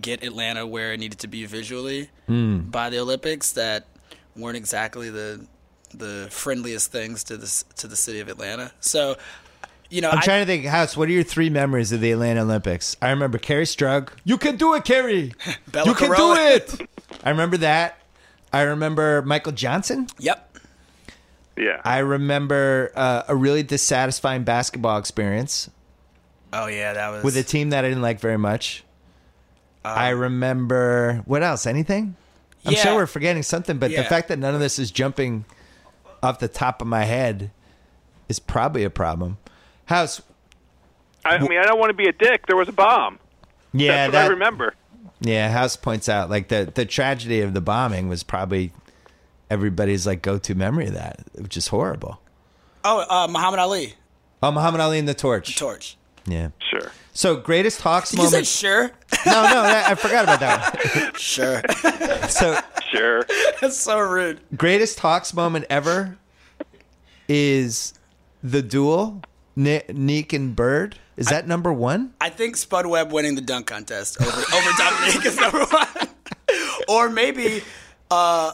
get Atlanta where it needed to be visually by the Olympics that weren't exactly the the friendliest things to this to the city of Atlanta. So. You know, I'm I- trying to think, House. What are your three memories of the Atlanta Olympics? I remember Kerri Strug. You can do it, Kerri. [LAUGHS] Bela you can do it. [LAUGHS] I remember that. I remember Michael Johnson. Yep. Yeah. I remember uh, a really dissatisfying basketball experience Oh yeah, that was with a team that I didn't like very much. I remember what else? Anything? I'm Yeah. sure we're forgetting something, but the fact that none of this is jumping off the top of my head is probably a problem. House, I mean, I don't want to be a dick. There was a bomb. yeah, That's what I that remember. yeah. House points out like the the tragedy of the bombing was probably everybody's like go to memory of that, which is horrible. Oh, uh, Muhammad Ali, Oh, Muhammad Ali and the torch. The torch. Yeah. Sure. So greatest Hawks Did you say moment. sure? no, no, I I forgot about that. one. [LAUGHS] sure. So Sure. That's so rude. greatest Hawks moment ever is the duel, Ni- Neek and Bird. Is that number one? I think Spud Webb winning the dunk contest over over Dominique is number one, [LAUGHS] or maybe uh,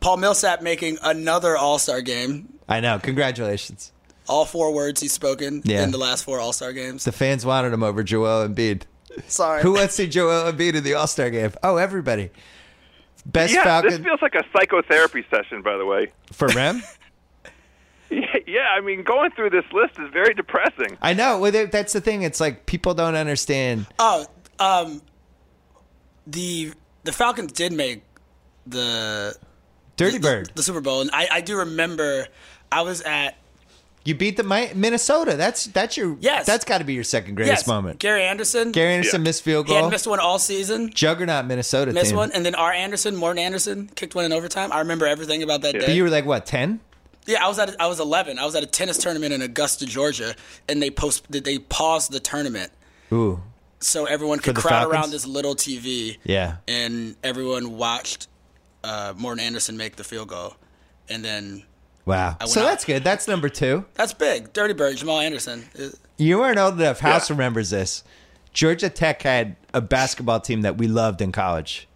Paul Millsap making another All Star game. I know. Congratulations. All four words he's spoken Yeah. in the last four All Star games. The fans wanted him over Joel Embiid. Sorry. Who wants to see Joel Embiid in the All Star game? Oh, everybody. Best Yeah, Falcon this feels like a psychotherapy session, by the way. for Rem. [LAUGHS] Yeah, yeah, I mean, going through this list is very depressing. I know. Well, that's the thing. It's like people don't understand. Oh, um, the the Falcons did make the Dirty the- Bird. the Super Bowl, and I, I do remember I was at You beat the Mi- Minnesota. That's that's your Yes. That's got to be your second greatest yes, moment. Gary Anderson. Gary Anderson Yeah. missed field he goal. had missed one all season. Juggernaut Minnesota Missed team. one, and then R. Anderson, Morten Andersen, kicked one in overtime. I remember everything about that Yeah. day. But you were like what ten? Yeah, I was at a, I was 11. I was at a tennis tournament in Augusta, Georgia, and they post they paused the tournament Ooh, so everyone could crowd Falcons? around this little TV. yeah. and everyone watched uh, Morten Andersen make the field goal, and then Wow. So out. that's good. That's number two. that's big. Dirty Bird, Jamal Anderson. You weren't old enough. House Yeah. remembers this. Georgia Tech had a basketball team that we loved in college,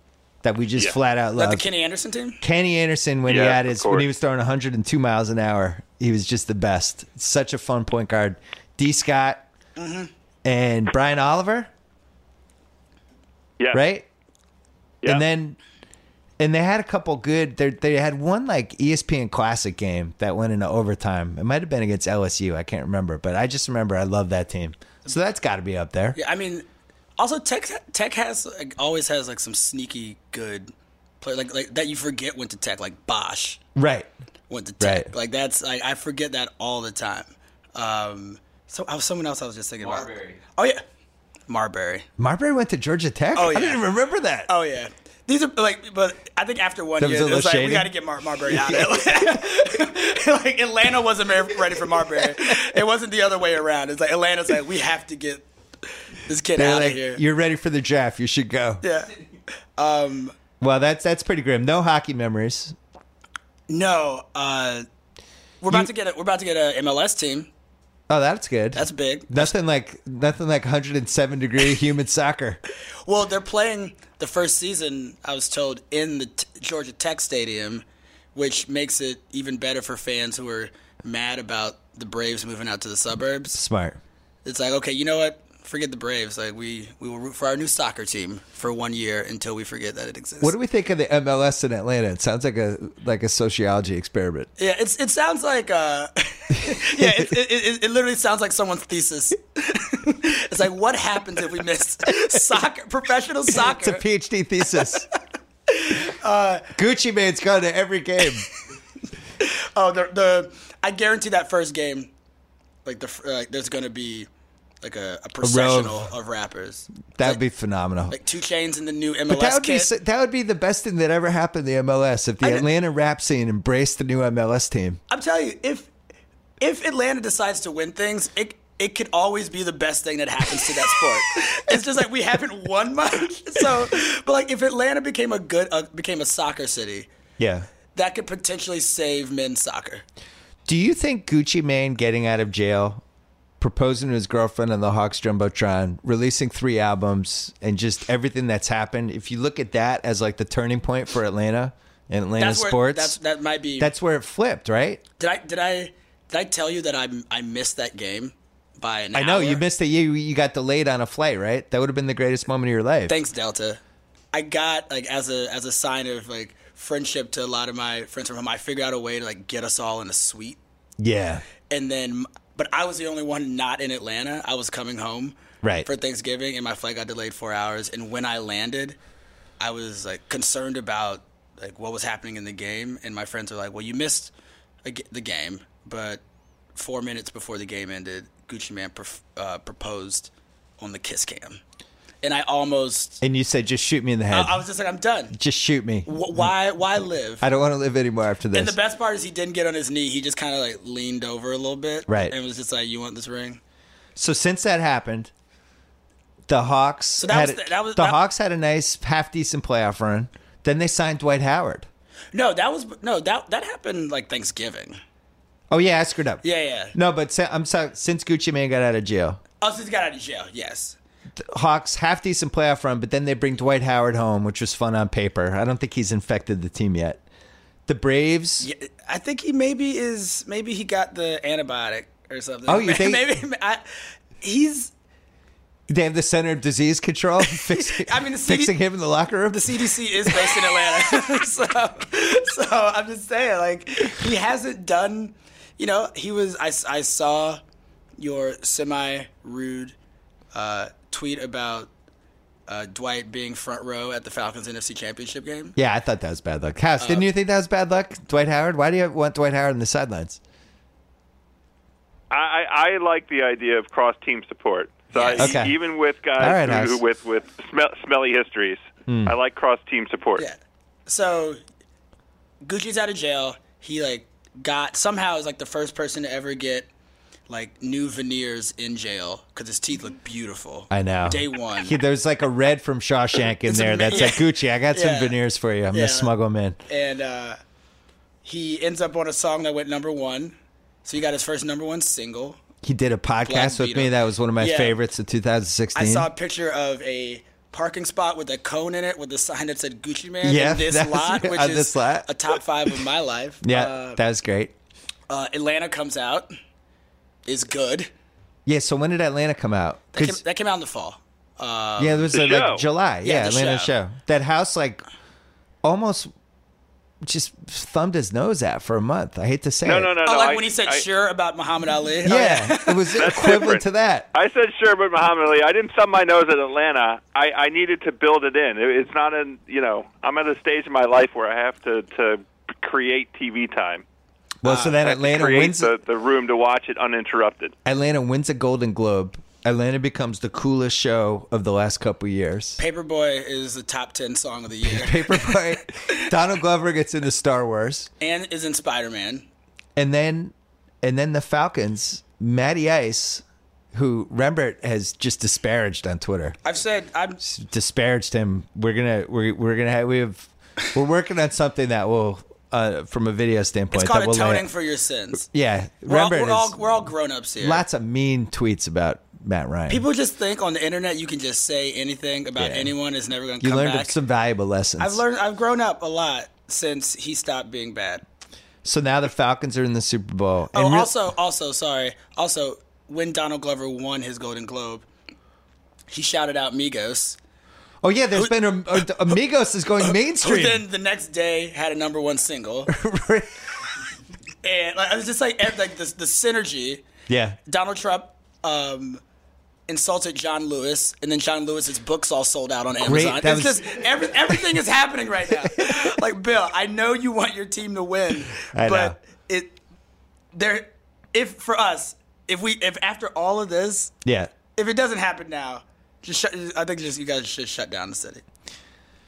that we just Yeah. flat out Is that loved. the Kenny Anderson team? Kenny Anderson, when he had his, when he was throwing 102 miles an hour, he was just the best. Such a fun point guard. D. Scott Mm-hmm. and Brian Oliver, Yeah. right? Yeah. And then, and they had a couple good. They they had one like ESPN Classic game that went into overtime. It might have been against LSU. I can't remember, but I just remember I love that team. So that's got to be up there. Yeah, I mean, also Tech Tech has like, always has like some sneaky good play like like that you forget went to Tech like Bosh Right. went to Tech. Right. Like that's like I forget that all the time. Um, so I was someone else I was just thinking Marbury. about. Oh yeah, Marbury. Marbury went to Georgia Tech. Oh, yeah. I didn't even remember that. Oh yeah. These are like, but I think after one That year, it was like we got to get Mar- Marbury out. of it. [LAUGHS] like Atlanta wasn't ready for Marbury. It wasn't the other way around. It's like Atlanta's like we have to get this kid They're out like, of here. you're ready for the draft. You should go. Yeah. Um. Well, that's that's pretty grim. No hockey memories. No. Uh. We're about to get a, we're about to get a MLS team. Oh, that's good. That's big. nothing like nothing like 107 degree [LAUGHS] human soccer. Well, they're playing the first season. I was told in the t- Georgia Tech Stadium, which makes it even better for fans who are mad about the Braves moving out to the suburbs. Smart. It's like, okay, you know what? Forget the Braves. Like we we will root for our new soccer team for one year until we forget that it exists. What do we think of the MLS in Atlanta? It sounds like a like a sociology experiment. yeah, it's it sounds like uh, [LAUGHS] yeah, it, it, it, it literally sounds like someone's thesis. [LAUGHS] it's like, what happens if we miss [LAUGHS] soccer, professional soccer? It's a? PhD thesis. Gucci Mane's gone to every game. Oh, the the I guarantee that first game, like the like, there's gonna be like a, a processional of rappers. That like, would be phenomenal. like 2 Chainz in the new MLS But that would be kit. so- that would be the best thing that ever happened to the MLS if the I Atlanta rap scene embraced the new MLS team. I'm telling you, if if Atlanta decides to win things, it it could always be the best thing that happens to that sport. [LAUGHS] it's just like we haven't won much, so but like if Atlanta became a good uh, became a soccer city, Yeah. that could potentially save men's soccer. Do you think Gucci Mane getting out of jail, proposing to his girlfriend on the Hawks Jumbotron, releasing three albums, and just everything that's happened, if you look at that as like the turning point for Atlanta and Atlanta That's where sports, that's that might be. that's where it flipped, right? did I did I did I tell you that I I missed that game by an I know you missed it. You you got delayed on a flight, right? That would have been the greatest moment of your life. Thanks, Delta. I got like as a as a sign of like friendship to a lot of my friends from home. I figured out a way to like get us all in a suite, yeah, and then but I was the only one not in Atlanta. I was coming home Right. for Thanksgiving, and my flight got delayed four hours. And when I landed, I was like concerned about like what was happening in the game, and my friends were like, "Well, you missed a g- the game, but four minutes before the game ended, Gucci Mane uh, proposed on the kiss cam." And I almost and you said just shoot me in the head. I, I was just like, I'm done. just shoot me. Wh- Why? Why live? I don't want to live anymore after this. And the best part is he didn't get on his knee. He just kind of like leaned over a little bit, Right. And was just like, "You want this ring?" So since that happened, the Hawks so that had was the- that was- the that- Hawks had a nice half decent playoff run. Then they signed Dwight Howard. No, that was no that that happened like Thanksgiving. Oh yeah, I screwed up. Yeah, yeah. No, but I'm sorry. Since Gucci Mane got out of jail, Oh, since he got out of jail, yes. Hawks half decent playoff run, but then they bring Dwight Howard home, which was fun on paper. I don't think he's infected the team yet. The Braves. Yeah, I think he maybe is. Maybe he got the antibiotic or something. Oh, you [LAUGHS] think- maybe I, he's They have the Center of Disease Control [LAUGHS] fixing, I mean, the CD fixing him in the locker room. the CDC is based in Atlanta, [LAUGHS] so so I'm just saying, like he hasn't done. You know, he was. I, I saw your semi rude uh, tweet about uh, Dwight being front row at the Falcons NFC Championship game. Yeah, I thought that was bad luck. House, didn't you think that was bad luck, Dwight Howard? Why do you want Dwight Howard on the sidelines? I, I I like the idea of cross team support. So I, Okay. even with guys right, who, House. who with with smell, smelly histories, I like cross team support. Yeah. So Gucci's out of jail. He like got somehow is like the first person to ever get like new veneers in jail because his teeth look beautiful. I know. Day one. He, there's like a red from Shawshank in there ama- that's yeah. like Gucci. I got some veneers for you. I'm Yeah. gonna smuggle them in. and uh, he ends up on a song that went number one. So he got his first number one single. He did a podcast with Beat me. That was one of my Yeah. favorites of 2016. I saw a picture of a parking spot with a cone in it with a sign that said Gucci Mane Yeah, in [LAUGHS] this lot, which is lot. a top five of my life. yeah, Uh, that was great. uh, Atlanta comes out, is good. Yeah. So when did Atlanta come out? That came, 'Cause- that came out in the fall. Uh, yeah, it was The uh, show. like July. Yeah, Yeah, the Atlanta show. show. That house like almost just thumbed his nose at for a month. I hate to say No, it. no, no, oh, no. like I- when he said I- sure about Muhammad Ali. Oh, Yeah, it was [LAUGHS] That's equivalent different. to that. I said sure, but Muhammad Ali. I didn't thumb my nose at Atlanta. I, I needed to build it in. It, it's not in. You know, I'm at a stage in my life where I have to to create TV time. Well, so then I have to Atlanta wins. the, the room to watch it uninterrupted. Atlanta wins a Golden Globe. Atlanta becomes the coolest show of the last couple years. Paperboy is the top 10 song of the year [LAUGHS] Paperboy. [LAUGHS] Donald Glover gets into Star Wars, and is in Spider Man. and then and then the Falcons. Matty Ice, who Rembert has just disparaged on Twitter, I've said, I'm, disparaged him. We're gonna we're we're gonna have we have we're working on something that will. Uh, from a video standpoint, it's called atoning for your sins. yeah, We're all, we're, all, we're all grown ups here. lots of mean tweets about Matt Ryan. People just think on the internet you can just say anything about Yeah. anyone. It's never going to you learned back. some valuable lessons. I've learned, I've grown up a lot since he stopped being bad. So now the Falcons are in the Super Bowl. Oh, And real- also, also, sorry. Also, when Donald Glover won his Golden Globe, he shouted out Migos. Oh yeah, there's been a, a, Amigos is going Who mainstream. then the next day had a number one single, [LAUGHS] and like, it was just like like the, the synergy. yeah, Donald Trump um, insulted John Lewis, and then John Lewis's books all sold out on Amazon. it's was- just every, everything is happening right now. [LAUGHS] like Bill, I know you want your team to win, I know. but it there if for us if we if after all of this yeah. if it doesn't happen now, just shut, I think just you guys should shut down the city.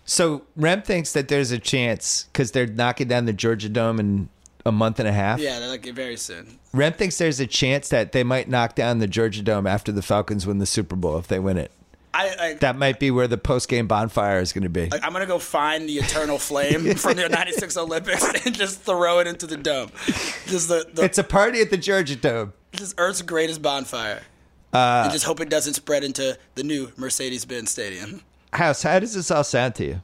So Rem thinks that there's a chance because they're knocking down the Georgia Dome in a month and a half. Yeah, they're like very soon. Rem thinks there's a chance that they might knock down the Georgia Dome after the Falcons win the Super Bowl if they win it. I, I That might be where the post game bonfire is going to be. I'm gonna go find the eternal flame [LAUGHS] from the '96 Olympics [LAUGHS] and just throw it into the dome. Just the, the It's a party at the Georgia Dome. just Earth's greatest bonfire. Uh, and just hope it doesn't spread into the new Mercedes-Benz Stadium. House, how does this all sound to you?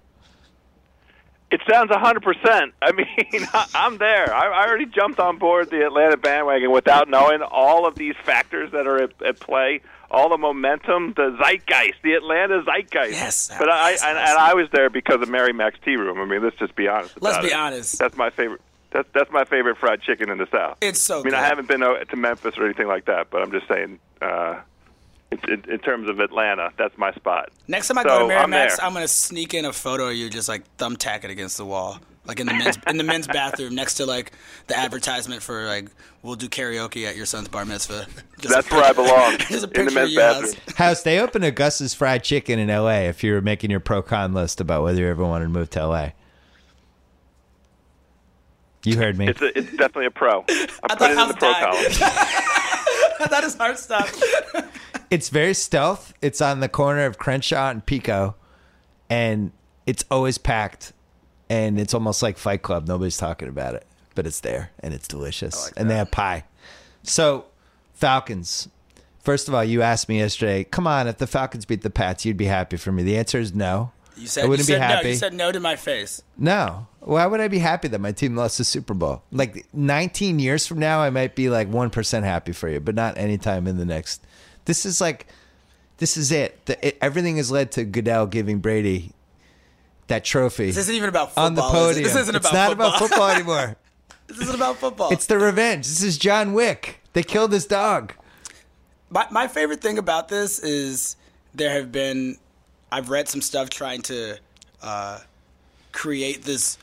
It sounds 100%. I [LAUGHS] mean, I'm there. I, I already jumped on board the Atlanta bandwagon without knowing all of these factors that are at, at play, all the momentum, the zeitgeist, the Atlanta zeitgeist. Yes, But I yes, and, yes. and I was there because of Mary Mac's Tea Room. I mean, let's just be honest. Let's be it. honest. That's my favorite. That's that's my favorite fried chicken in the South. It's so I mean, I haven't been uh, to Memphis or anything like that, but I'm just saying. Uh, in, in, in terms of Atlanta, that's my spot. Next time I So, go to Mary I'm I'm gonna sneak in a photo of you just like thumbtack it against the wall, like in the men's in the men's bathroom next to like the advertisement for like we'll do karaoke at your son's bar mitzvah. Just a That's where I belong. [LAUGHS] Just a in the men's bathroom. House. House, they opened a Gus's Fried Chicken in L.A. If you were making your pro con list about whether you ever wanted to move to L.A. You heard me. It's a, it's definitely a pro. [LAUGHS] I, put thought it in House the pro died. column. [LAUGHS] [LAUGHS] that is hard stuff. It's very stealth. It's on the corner of Crenshaw and Pico, and it's always packed. And it's almost like Fight Club. Nobody's talking about it, but it's there and it's delicious. and they have pie. So, Falcons. First of all, you asked me yesterday. Come on, if the Falcons beat the Pats, you'd be happy for me. The answer is no. You said I wouldn't be said happy. no. You said no to my face. No. Why would I be happy that my team lost the Super Bowl? Like 19 years from now, I might be like 1% happy for you, but not anytime in the next. This is like, this is it. The, it everything has led to Goodell giving Brady that trophy This isn't even about football. on the podium. This isn't it's about not football. about football [LAUGHS] anymore. this isn't about football. it's the revenge. This is John Wick. They killed his dog. My, my favorite thing about this is there have been I've read some stuff trying to uh, create this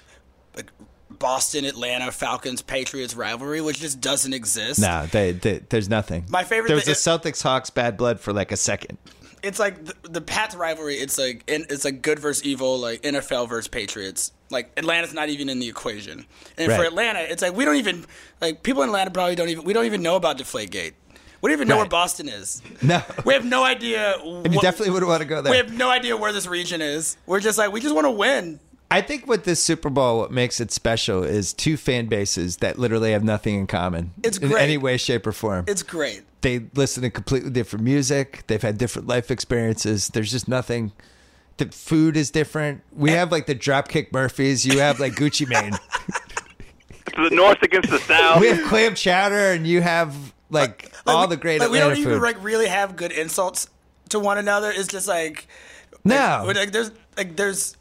like Boston, Atlanta, Falcons, Patriots rivalry, which just doesn't exist. No, they, they, there's nothing. My favorite There was a Celtics Hawks bad blood for like a second. It's like the, the Pats rivalry. It's like in, it's like good versus evil, like NFL versus Patriots. Like Atlanta's not even in the equation. And for Atlanta, it's like we don't even like people in Atlanta probably don't even we don't even know about Deflategate. We don't even know Right. where Boston is. No. We have no idea. And you what- definitely wouldn't want to go there. we have no idea where this region is. We're just like we just want to win. I think with this Super Bowl, what makes it special is two fan bases that literally have nothing in common It's great. in any way, shape, or form. It's great. they listen to completely different music. They've had different life experiences. There's just nothing. The food is different. We have like the Dropkick Murphys. You have like Gucci Mane. [LAUGHS] the North against the [LAUGHS] South. we have clam chowder, and you have like, Like, all we- the great like, we don't food. even like really have good insults to one another. It's just like no, like, like there's like there's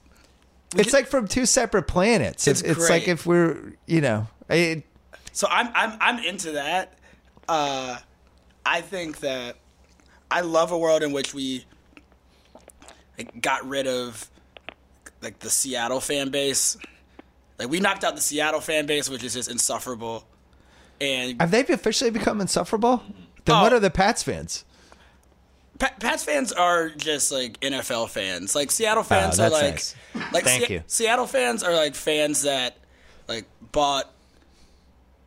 it's like from two separate planets. It's, It's it's like if we're, you know, I, So I'm I'm I'm into that. Uh, I think that I love a world in which we like, got rid of like the Seattle fan base. Like we knocked out the Seattle fan base, which is just insufferable. And have they officially become insufferable? Then Oh. what are the Pats fans? Pa- Pats fans are just like NFL fans. Like Seattle fans are Oh, that's like nice. like Thank Se- you. Seattle fans are like fans that like bought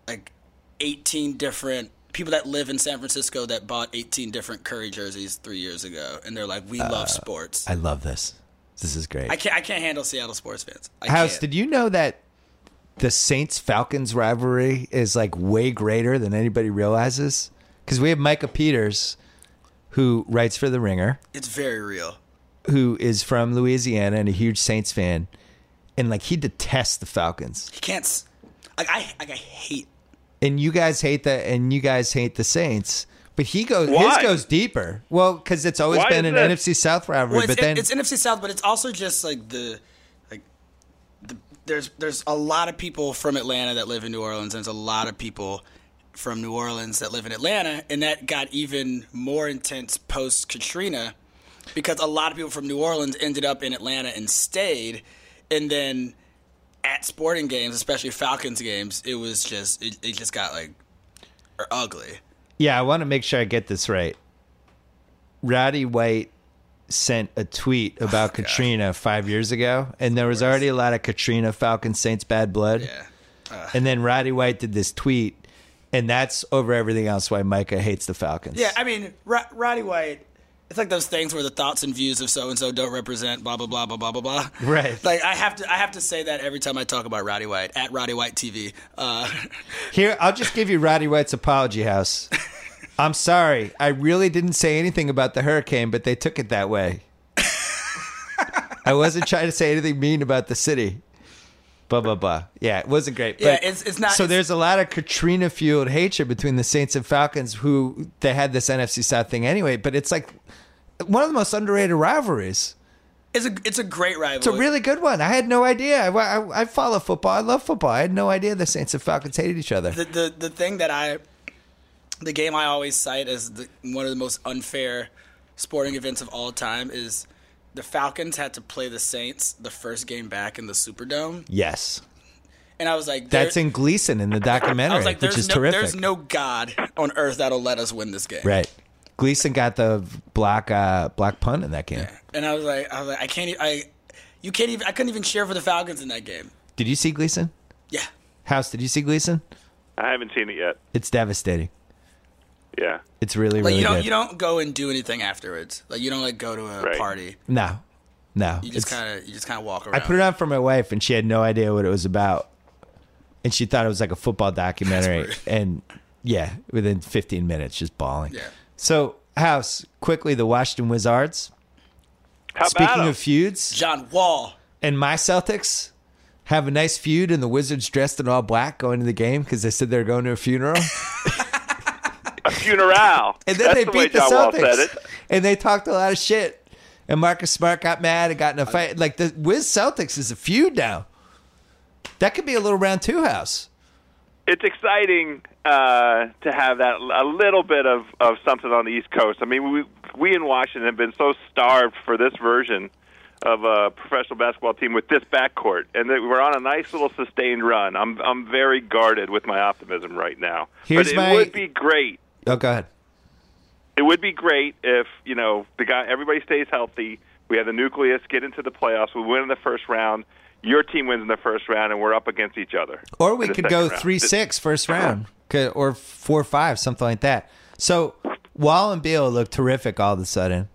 like 18 different people that live in San Francisco that bought 18 different Curry jerseys 3 years ago and they're like we love sports. Uh, I love this. This is great. I can't I can't handle Seattle sports fans. I House, can't. did you know that the Saints Falcons rivalry is like way greater than anybody realizes? Because we have Micah Peters, who writes for The Ringer, it's very real. who is from Louisiana and a huge Saints fan, and like he detests the Falcons. He can't s- like I like I hate And you guys hate the and you guys hate the Saints. But he goes Why? his goes deeper. Well, because it's always Why been is an this? NFC South rivalry. Well, it's, but then it's NFC South, but it's also just like the there's there's a lot of people from Atlanta that live in New Orleans, and there's a lot of people from New Orleans that live in Atlanta, and that got even more intense post Katrina because a lot of people from New Orleans ended up in Atlanta and stayed, and then at sporting games, especially Falcons games, it was just it, it just got like ugly. Yeah, I want to make sure I get this right. Roddy White sent a tweet about Katrina five years ago, and there was already a lot of Katrina Falcon Saints bad blood. Yeah. And then Roddy White did this tweet, and that's over everything else why Micah hates the Falcons. Yeah, I mean, Ro- Roddy White. It's like those things where the thoughts and views of so and so don't represent blah blah blah blah blah blah blah. Right. [LAUGHS] Like I have to, I have to say that every time I talk about Roddy White at Roddy White TV. Uh, Here, I'll just give you Roddy White's apology, House. [LAUGHS] I'm sorry. I really didn't say anything about the hurricane, but they took it that way. I wasn't trying to say anything mean about the city. Blah blah blah. Yeah, it wasn't great. Yeah, but- it's- it's not- So it's- there's a lot of Katrina fueled hatred between the Saints and Falcons, who they had this NFC South thing anyway. But it's like one of the most underrated rivalries. it's a, it's a great rivalry. It's a really good one. I had no idea. I, I, I follow football. I love football. I had no idea the Saints and Falcons hated each other. the, the the thing that I, the game I always cite as the, one of the most unfair sporting events of all time is the Falcons had to play the Saints the first game back in the Superdome, Yes. and I was like, That's in Gleason in the documentary, [LAUGHS] I was like, which there's is no, terrific. there's no God on earth that'll let us win this game. right. Gleason got the black uh, block punt in that game. And I was like, I was like, I can't, I, you can't even, I couldn't even cheer for the Falcons in that game. Did you see Gleason? Yeah, House, did you see Gleason? I haven't seen it yet. It's devastating. Yeah. It's really, like really you don't, good. you don't go and do anything afterwards. Like you don't like go to a Right. party. no. No. You just kind of, you just kind of walk around. I put it on for my wife, and she had no idea what it was about. And she thought it was like a football documentary. [LAUGHS] That's And yeah, within 15 minutes, just bawling. Yeah. So, House, quickly, the Washington Wizards. How Speaking about 'em? of feuds, John Wall. and my Celtics have a nice feud, and the Wizards dressed in all black going to the game because they said they're going to a funeral. [LAUGHS] a funeral. [LAUGHS] And then That's they the beat the Celtics. And they talked a lot of shit. And Marcus Smart got mad and got in a fight. Like the Wiz Celtics is a feud now. That could be a little round two house. It's exciting uh, to have that a little bit of, of something on the East Coast. I mean, we we in Washington have been so starved for this version of a professional basketball team with this backcourt, and that we're on a nice little sustained run. I'm I'm very guarded with my optimism right now. Here's but it my- would be great. Oh, go ahead. It would be great if you know the guy everybody stays healthy. We have the nucleus get into the playoffs. We win in the first round. Your team wins in the first round, and we're up against each other. Or we could go round. three six first uh-huh. round, or four five, something like that. So Wall and Beal look terrific all of a sudden.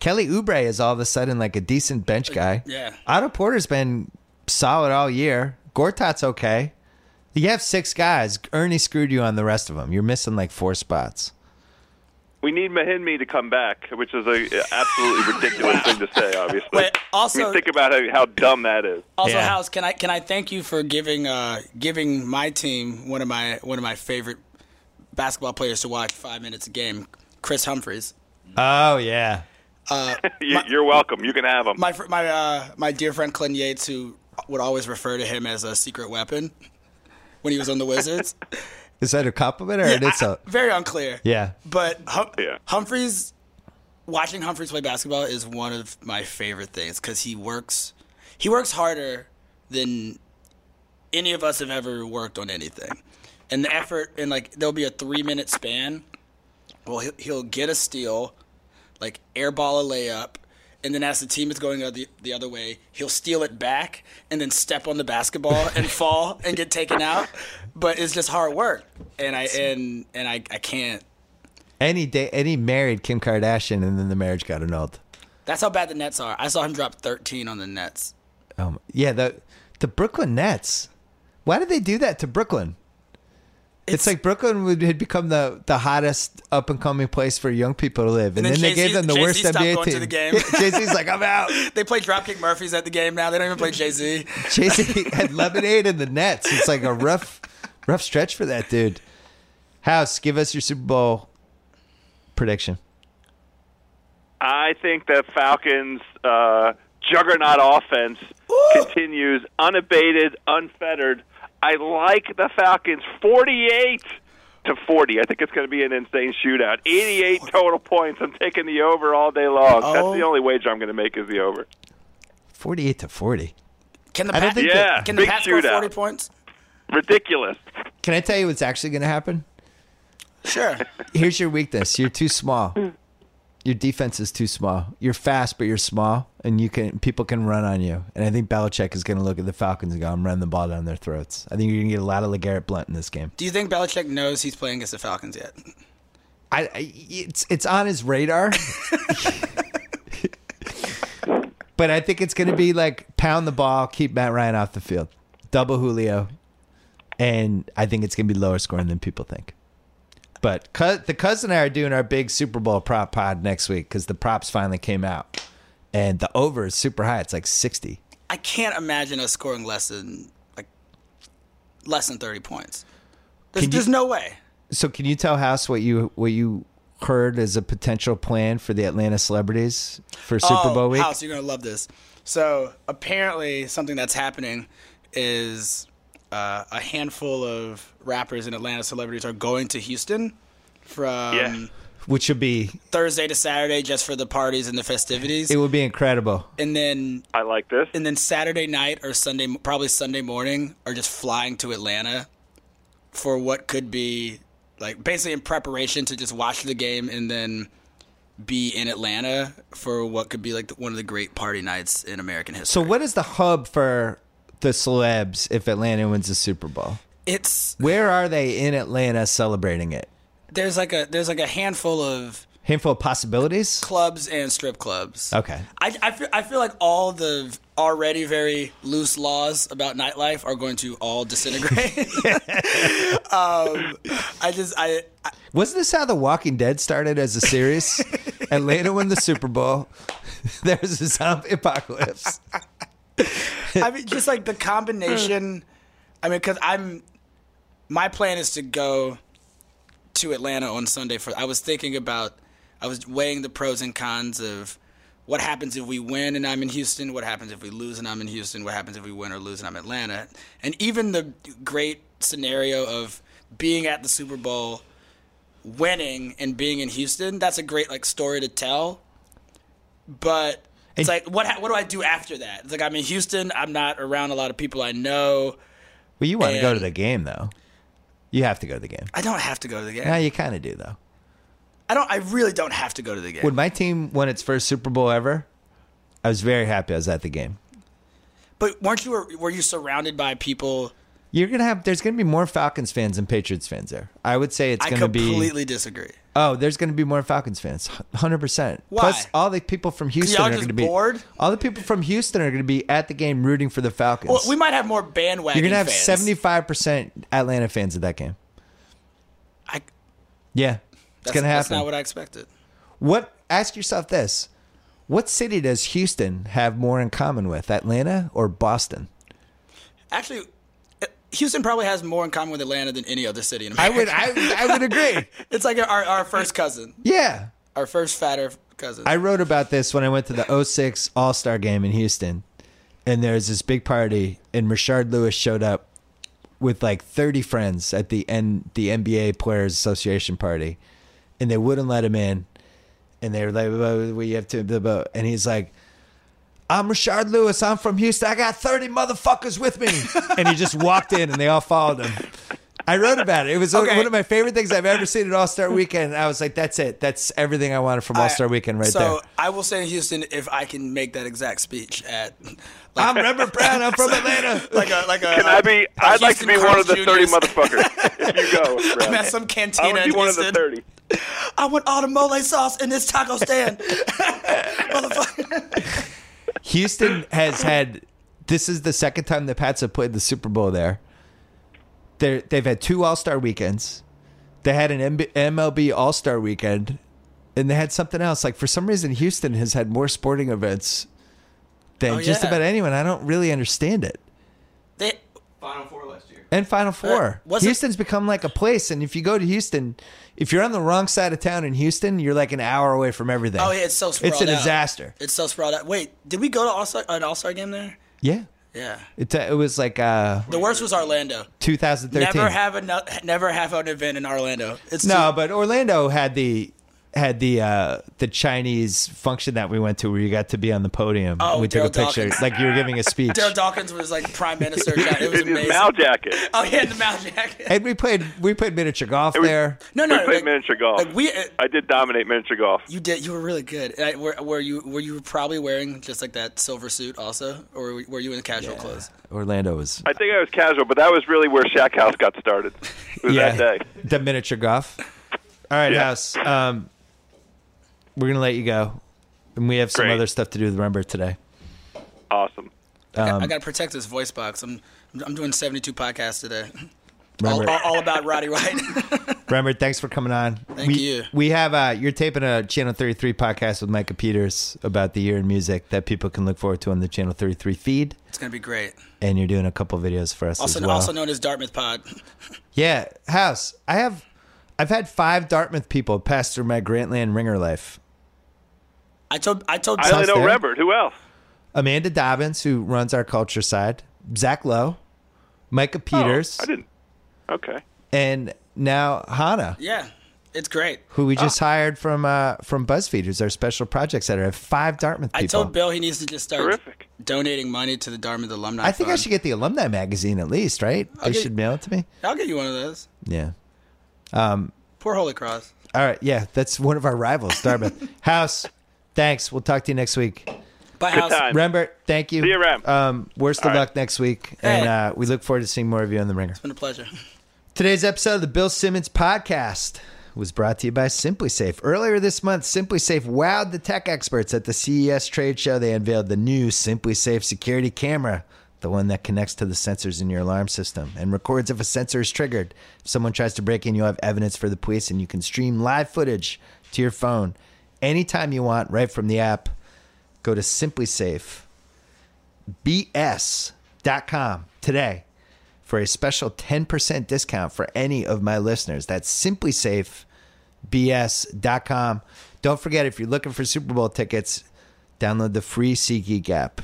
Kelly Oubre is all of a sudden like a decent bench uh, guy. yeah. Otto Porter's been solid all year. Gortat's okay. You have six guys. Ernie screwed you on the rest of them. You're missing like four spots. We need Mahinmi to come back, which is a absolutely ridiculous thing to say. Obviously, Wait, also- I mean, think about how, how dumb that is. Also, Yeah. House, can I can I thank you for giving uh, giving my team one of my one of my favorite basketball players to watch five minutes a game, Kris Humphries. Oh yeah. [LAUGHS] You, you're welcome. You can have them. My my uh, my dear friend Clint Yates, who would always refer to him as a secret weapon when he was on the Wizards. [LAUGHS] Is that a compliment or an I- insult? very unclear. Yeah. But hum- Yeah. Humphries, watching Humphries play basketball is one of my favorite things because he works, he works harder than any of us have ever worked on anything, and the effort and like there'll be a three minute span. Well, he'll, he'll get a steal, like airball a layup. And then, as the team is going the, the other way, he'll steal it back and then step on the basketball and [LAUGHS] fall and get taken out. But it's just hard work, and I and and I, I can't Any day, any married Kim Kardashian, and then the marriage got annulled. That's how bad the Nets are. I saw him drop 13 on the Nets. Um, yeah, the the Brooklyn Nets. Why did they do that to Brooklyn? It's, like Brooklyn would had become the, the hottest up and coming place for young people to live, and, And then, then they gave them the Jay-Z worst stopped NBA going to team. the game. [LAUGHS] Jay Z's like, I'm out. [LAUGHS] they play Dropkick Murphys at the game now. They don't even play Jay Z. [LAUGHS] Jay Z had lemonade in the Nets. It's like a rough, rough stretch for that dude. House, give us your Super Bowl prediction. I think the Falcons' uh, juggernaut offense continues unabated, unfettered. I like the Falcons 48 to 40. I think it's going to be an insane shootout. 88 total points. I'm taking the over all day long. Oh. That's the oh. only wager I'm going to make is the over. Forty-eight to forty. Can the I don't Pat, think Yeah, can the big Pats score shootout. 40 points? Ridiculous. Can I tell you what's actually going to happen? Sure. Here's your weakness. You're too small. [LAUGHS] Your defense is too small. You're fast, but you're small, and you can people can run on you. And I think Belichick is going to look at the Falcons and go, "I'm running the ball down their throats." I think you're going to get a lot of LeGarrette Blount in this game. Do you think Belichick knows he's playing against the Falcons yet? I, I it's it's on his radar. [LAUGHS] but I think it's going to be like pound the ball, keep Matt Ryan off the field, double Julio, and I think it's going to be lower scoring than people think. But the cousin and I are doing our big Super Bowl prop pod next week because the props finally came out, and the over is super high. It's like sixty. I can't imagine us scoring less than like less than 30 points. There's, you- there's no way. So can you tell House what you what you heard as a potential plan for the Atlanta celebrities for Super oh, Bowl week? House, you're gonna love this. So apparently, something that's happening is uh, a handful of rappers and Atlanta celebrities are going to Houston from Yeah. Which would be Thursday to Saturday just for the parties and the festivities, it would be incredible. and then I like this. and then Saturday night or Sunday, probably Sunday morning, are just flying to Atlanta for what could be like basically in preparation to just watch the game and then be in Atlanta for what could be like the, one of the great party nights in American history. So what is the hub for the celebs if Atlanta wins the Super Bowl? it's Where are they in Atlanta celebrating it? there's like a there's like a handful of Handful of possibilities. clubs and strip clubs. Okay. I, I, feel, I feel like all the already very loose laws about nightlife are going to all disintegrate. [LAUGHS] um, I just I, I Wasn't this how The Walking Dead started as a series? [LAUGHS] Atlanta won the Super Bowl. [LAUGHS] There's a zombie apocalypse. [LAUGHS] I mean, just like the combination. I mean, because I'm, my plan is to go to Atlanta on Sunday. For I was thinking about, I was weighing the pros and cons of what happens if we win and I'm in Houston. What happens if we lose and I'm in Houston? What happens if we win or lose and I'm in Atlanta? And even the great scenario of being at the Super Bowl winning and being in Houston, that's a great like story to tell. But it's like what what do I do after that? It's like I'm in Houston. I'm not around a lot of people I know. Well, you want to go to the game though. You have to go to the game. I don't have to go to the game. Yeah, you kind of do though. I don't. I really don't have to go to the game. When my team won its first Super Bowl ever, I was very happy I was at the game. but weren't you were you surrounded by people? You're gonna have there's gonna be more Falcons fans than Patriots fans there. I would say it's I gonna be completely disagree. Oh, there's gonna be more Falcons fans, hundred percent. Plus, all the people from Houston are gonna be bored? All the people from Houston are gonna be at the game rooting for the Falcons. Well, we might have more bandwagon. You're gonna have seventy five percent Atlanta fans at that game. I, Yeah, it's that's, gonna That's happen. not what I expected. What? Ask yourself this: What city does Houston have more in common with, Atlanta or Boston? Actually, Houston probably has more in common with Atlanta than any other city in America. I would, I, I would agree. [LAUGHS] It's like our our first cousin, Yeah, our first fatter cousin. I wrote about this when I went to the 06 All Star game in Houston, and there was this big party, and Rashard Lewis showed up with like 30 friends at the N, the NBA Players Association party, and they wouldn't let him in, and they were like, "Well, "We have to," blah, blah," and he's like. I'm Rashard Lewis. I'm from Houston. I got 30 motherfuckers with me. and he just walked in and they all followed him. I wrote about it. It was Okay. one of my favorite things I've ever seen at All Star Weekend. I was like, that's it. That's everything I wanted from All Star Weekend right so there. So I will say in Houston if I can make that exact speech at. I'm Rembert Browne. I'm from Atlanta. [LAUGHS] like a like a. Can I be? a I'd like to Houston be one of the Carl's thirty Jr.'s. motherfuckers. [LAUGHS] If you go, Brad. I'm at some I cantina want to in be one of the Houston. thirty. [LAUGHS] I want all the mole sauce in this taco stand. Motherfucker. Houston has had. This is the second time the Pats have played the Super Bowl there. They're, they've had two All Star weekends. They had an MB, MLB All Star weekend, and they had something else. Like for some reason, Houston has had more sporting events than Oh, just yeah. about anyone. I don't really understand it. They, Final four last year. And Final uh, Four. was it- Houston's become like a place, and if you go to Houston, if you're on the wrong side of town in Houston, you're like an hour away from everything. oh yeah, it's so sprawled out. It's a out. disaster. It's so sprawled out. Wait, did we go to All-Star, an All Star game there? Yeah. Yeah. It, it was like uh, The worst was Orlando. 2013. Never have a never have an event in Orlando. It's No, too- but Orlando had the had the uh the Chinese function that we went to where you got to be on the podium. Oh, we took a picture Dawkins. like you were giving a [LAUGHS] speech. Darryl Dawkins was like prime [LAUGHS] minister. It was In amazing. Mal jacket. [LAUGHS] Oh, he had the mouth jacket. and we played we played miniature golf was- there. No, no, we played like, miniature golf. like we. Uh, I did dominate miniature golf. you did. You were really good. I, were, were you? Were you probably wearing just like that silver suit also, or were- were you in casual clothes? Orlando was I think I was casual, but that was really where Shack House got started. It was that day. the miniature golf. All right, Yeah. House. Um, we're gonna let you go, and we have some Great. other stuff to do with Rembert today. Awesome. I, Um, got to protect this voice box. I'm I'm doing 72 podcasts today. Rembert, All, all, all about Roddy White. [LAUGHS] [LAUGHS] Rembert, thanks for coming on. Thank we, you. We have uh, you're taping a Channel 33 podcast with Micah Peters about the year in music that people can look forward to on the Channel 33 feed, it's gonna be great. and you're doing a couple videos for us Also, as well. also known as Dartmouth Pod. [LAUGHS] yeah, House. I have, I've had five Dartmouth people pass through my Grantland ringer life. I told I told I only know fair. Rembert. Who else? Amanda Dobbins, who runs our culture side, Zach Lowe, Micah Oh, Peters, I didn't. Okay. and now Hannah. yeah, it's great. who we Ah. just hired from uh, from BuzzFeed, who's our special projects editor. I have five Dartmouth people. I told Bill he needs to just start Terrific. donating money to the Dartmouth alumni. I think I should get the alumni magazine at least, right? They get- should mail it to me. I'll get you one of those. Yeah. Poor Holy Cross. All right. Yeah, that's one of our rivals, Dartmouth. [LAUGHS] House. Thanks. We'll talk to you next week. Bye, Good house. time. Rembert, thank you. See you, Rem. Um, worst of All right. luck next week, and uh, we look forward to seeing more of you on the Ringer. It's been a pleasure. Today's episode of the Bill Simmons podcast was brought to you by SimpliSafe. Earlier this month, SimpliSafe wowed the tech experts at the CES trade show. They unveiled the new SimpliSafe security camera, the one that connects to the sensors in your alarm system and records if a sensor is triggered. If someone tries to break in, you'll have evidence for the police and you can stream live footage to your phone anytime you want right from the app. Go to simplysafebs.com today for a special 10% discount for any of my listeners. That's simplysafebs.com. Don't forget, if you're looking for Super Bowl tickets, download the free SeatGeek app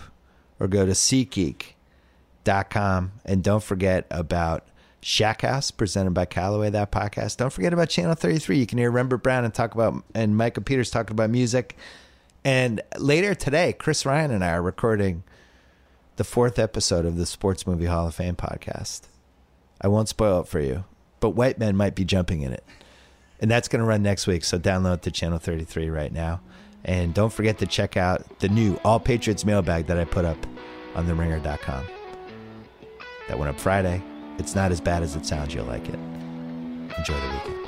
or go to SeatGeek.com. And don't forget about Shack House, presented by Callaway, that podcast. Don't forget about Channel 33. You can hear Rembert Browne and talk about, and Micah Peters talking about music. And later today, Chris Ryan and I are recording the fourth episode of the Sports Movie Hall of Fame podcast. I won't spoil it for you, but white men might be jumping in it. And that's going to run next week. So download to Channel 33 right now. And don't forget to check out the new All Patriots mailbag that I put up on theringer.com. That went up Friday. It's not as bad as it sounds. You'll like it. Enjoy the weekend.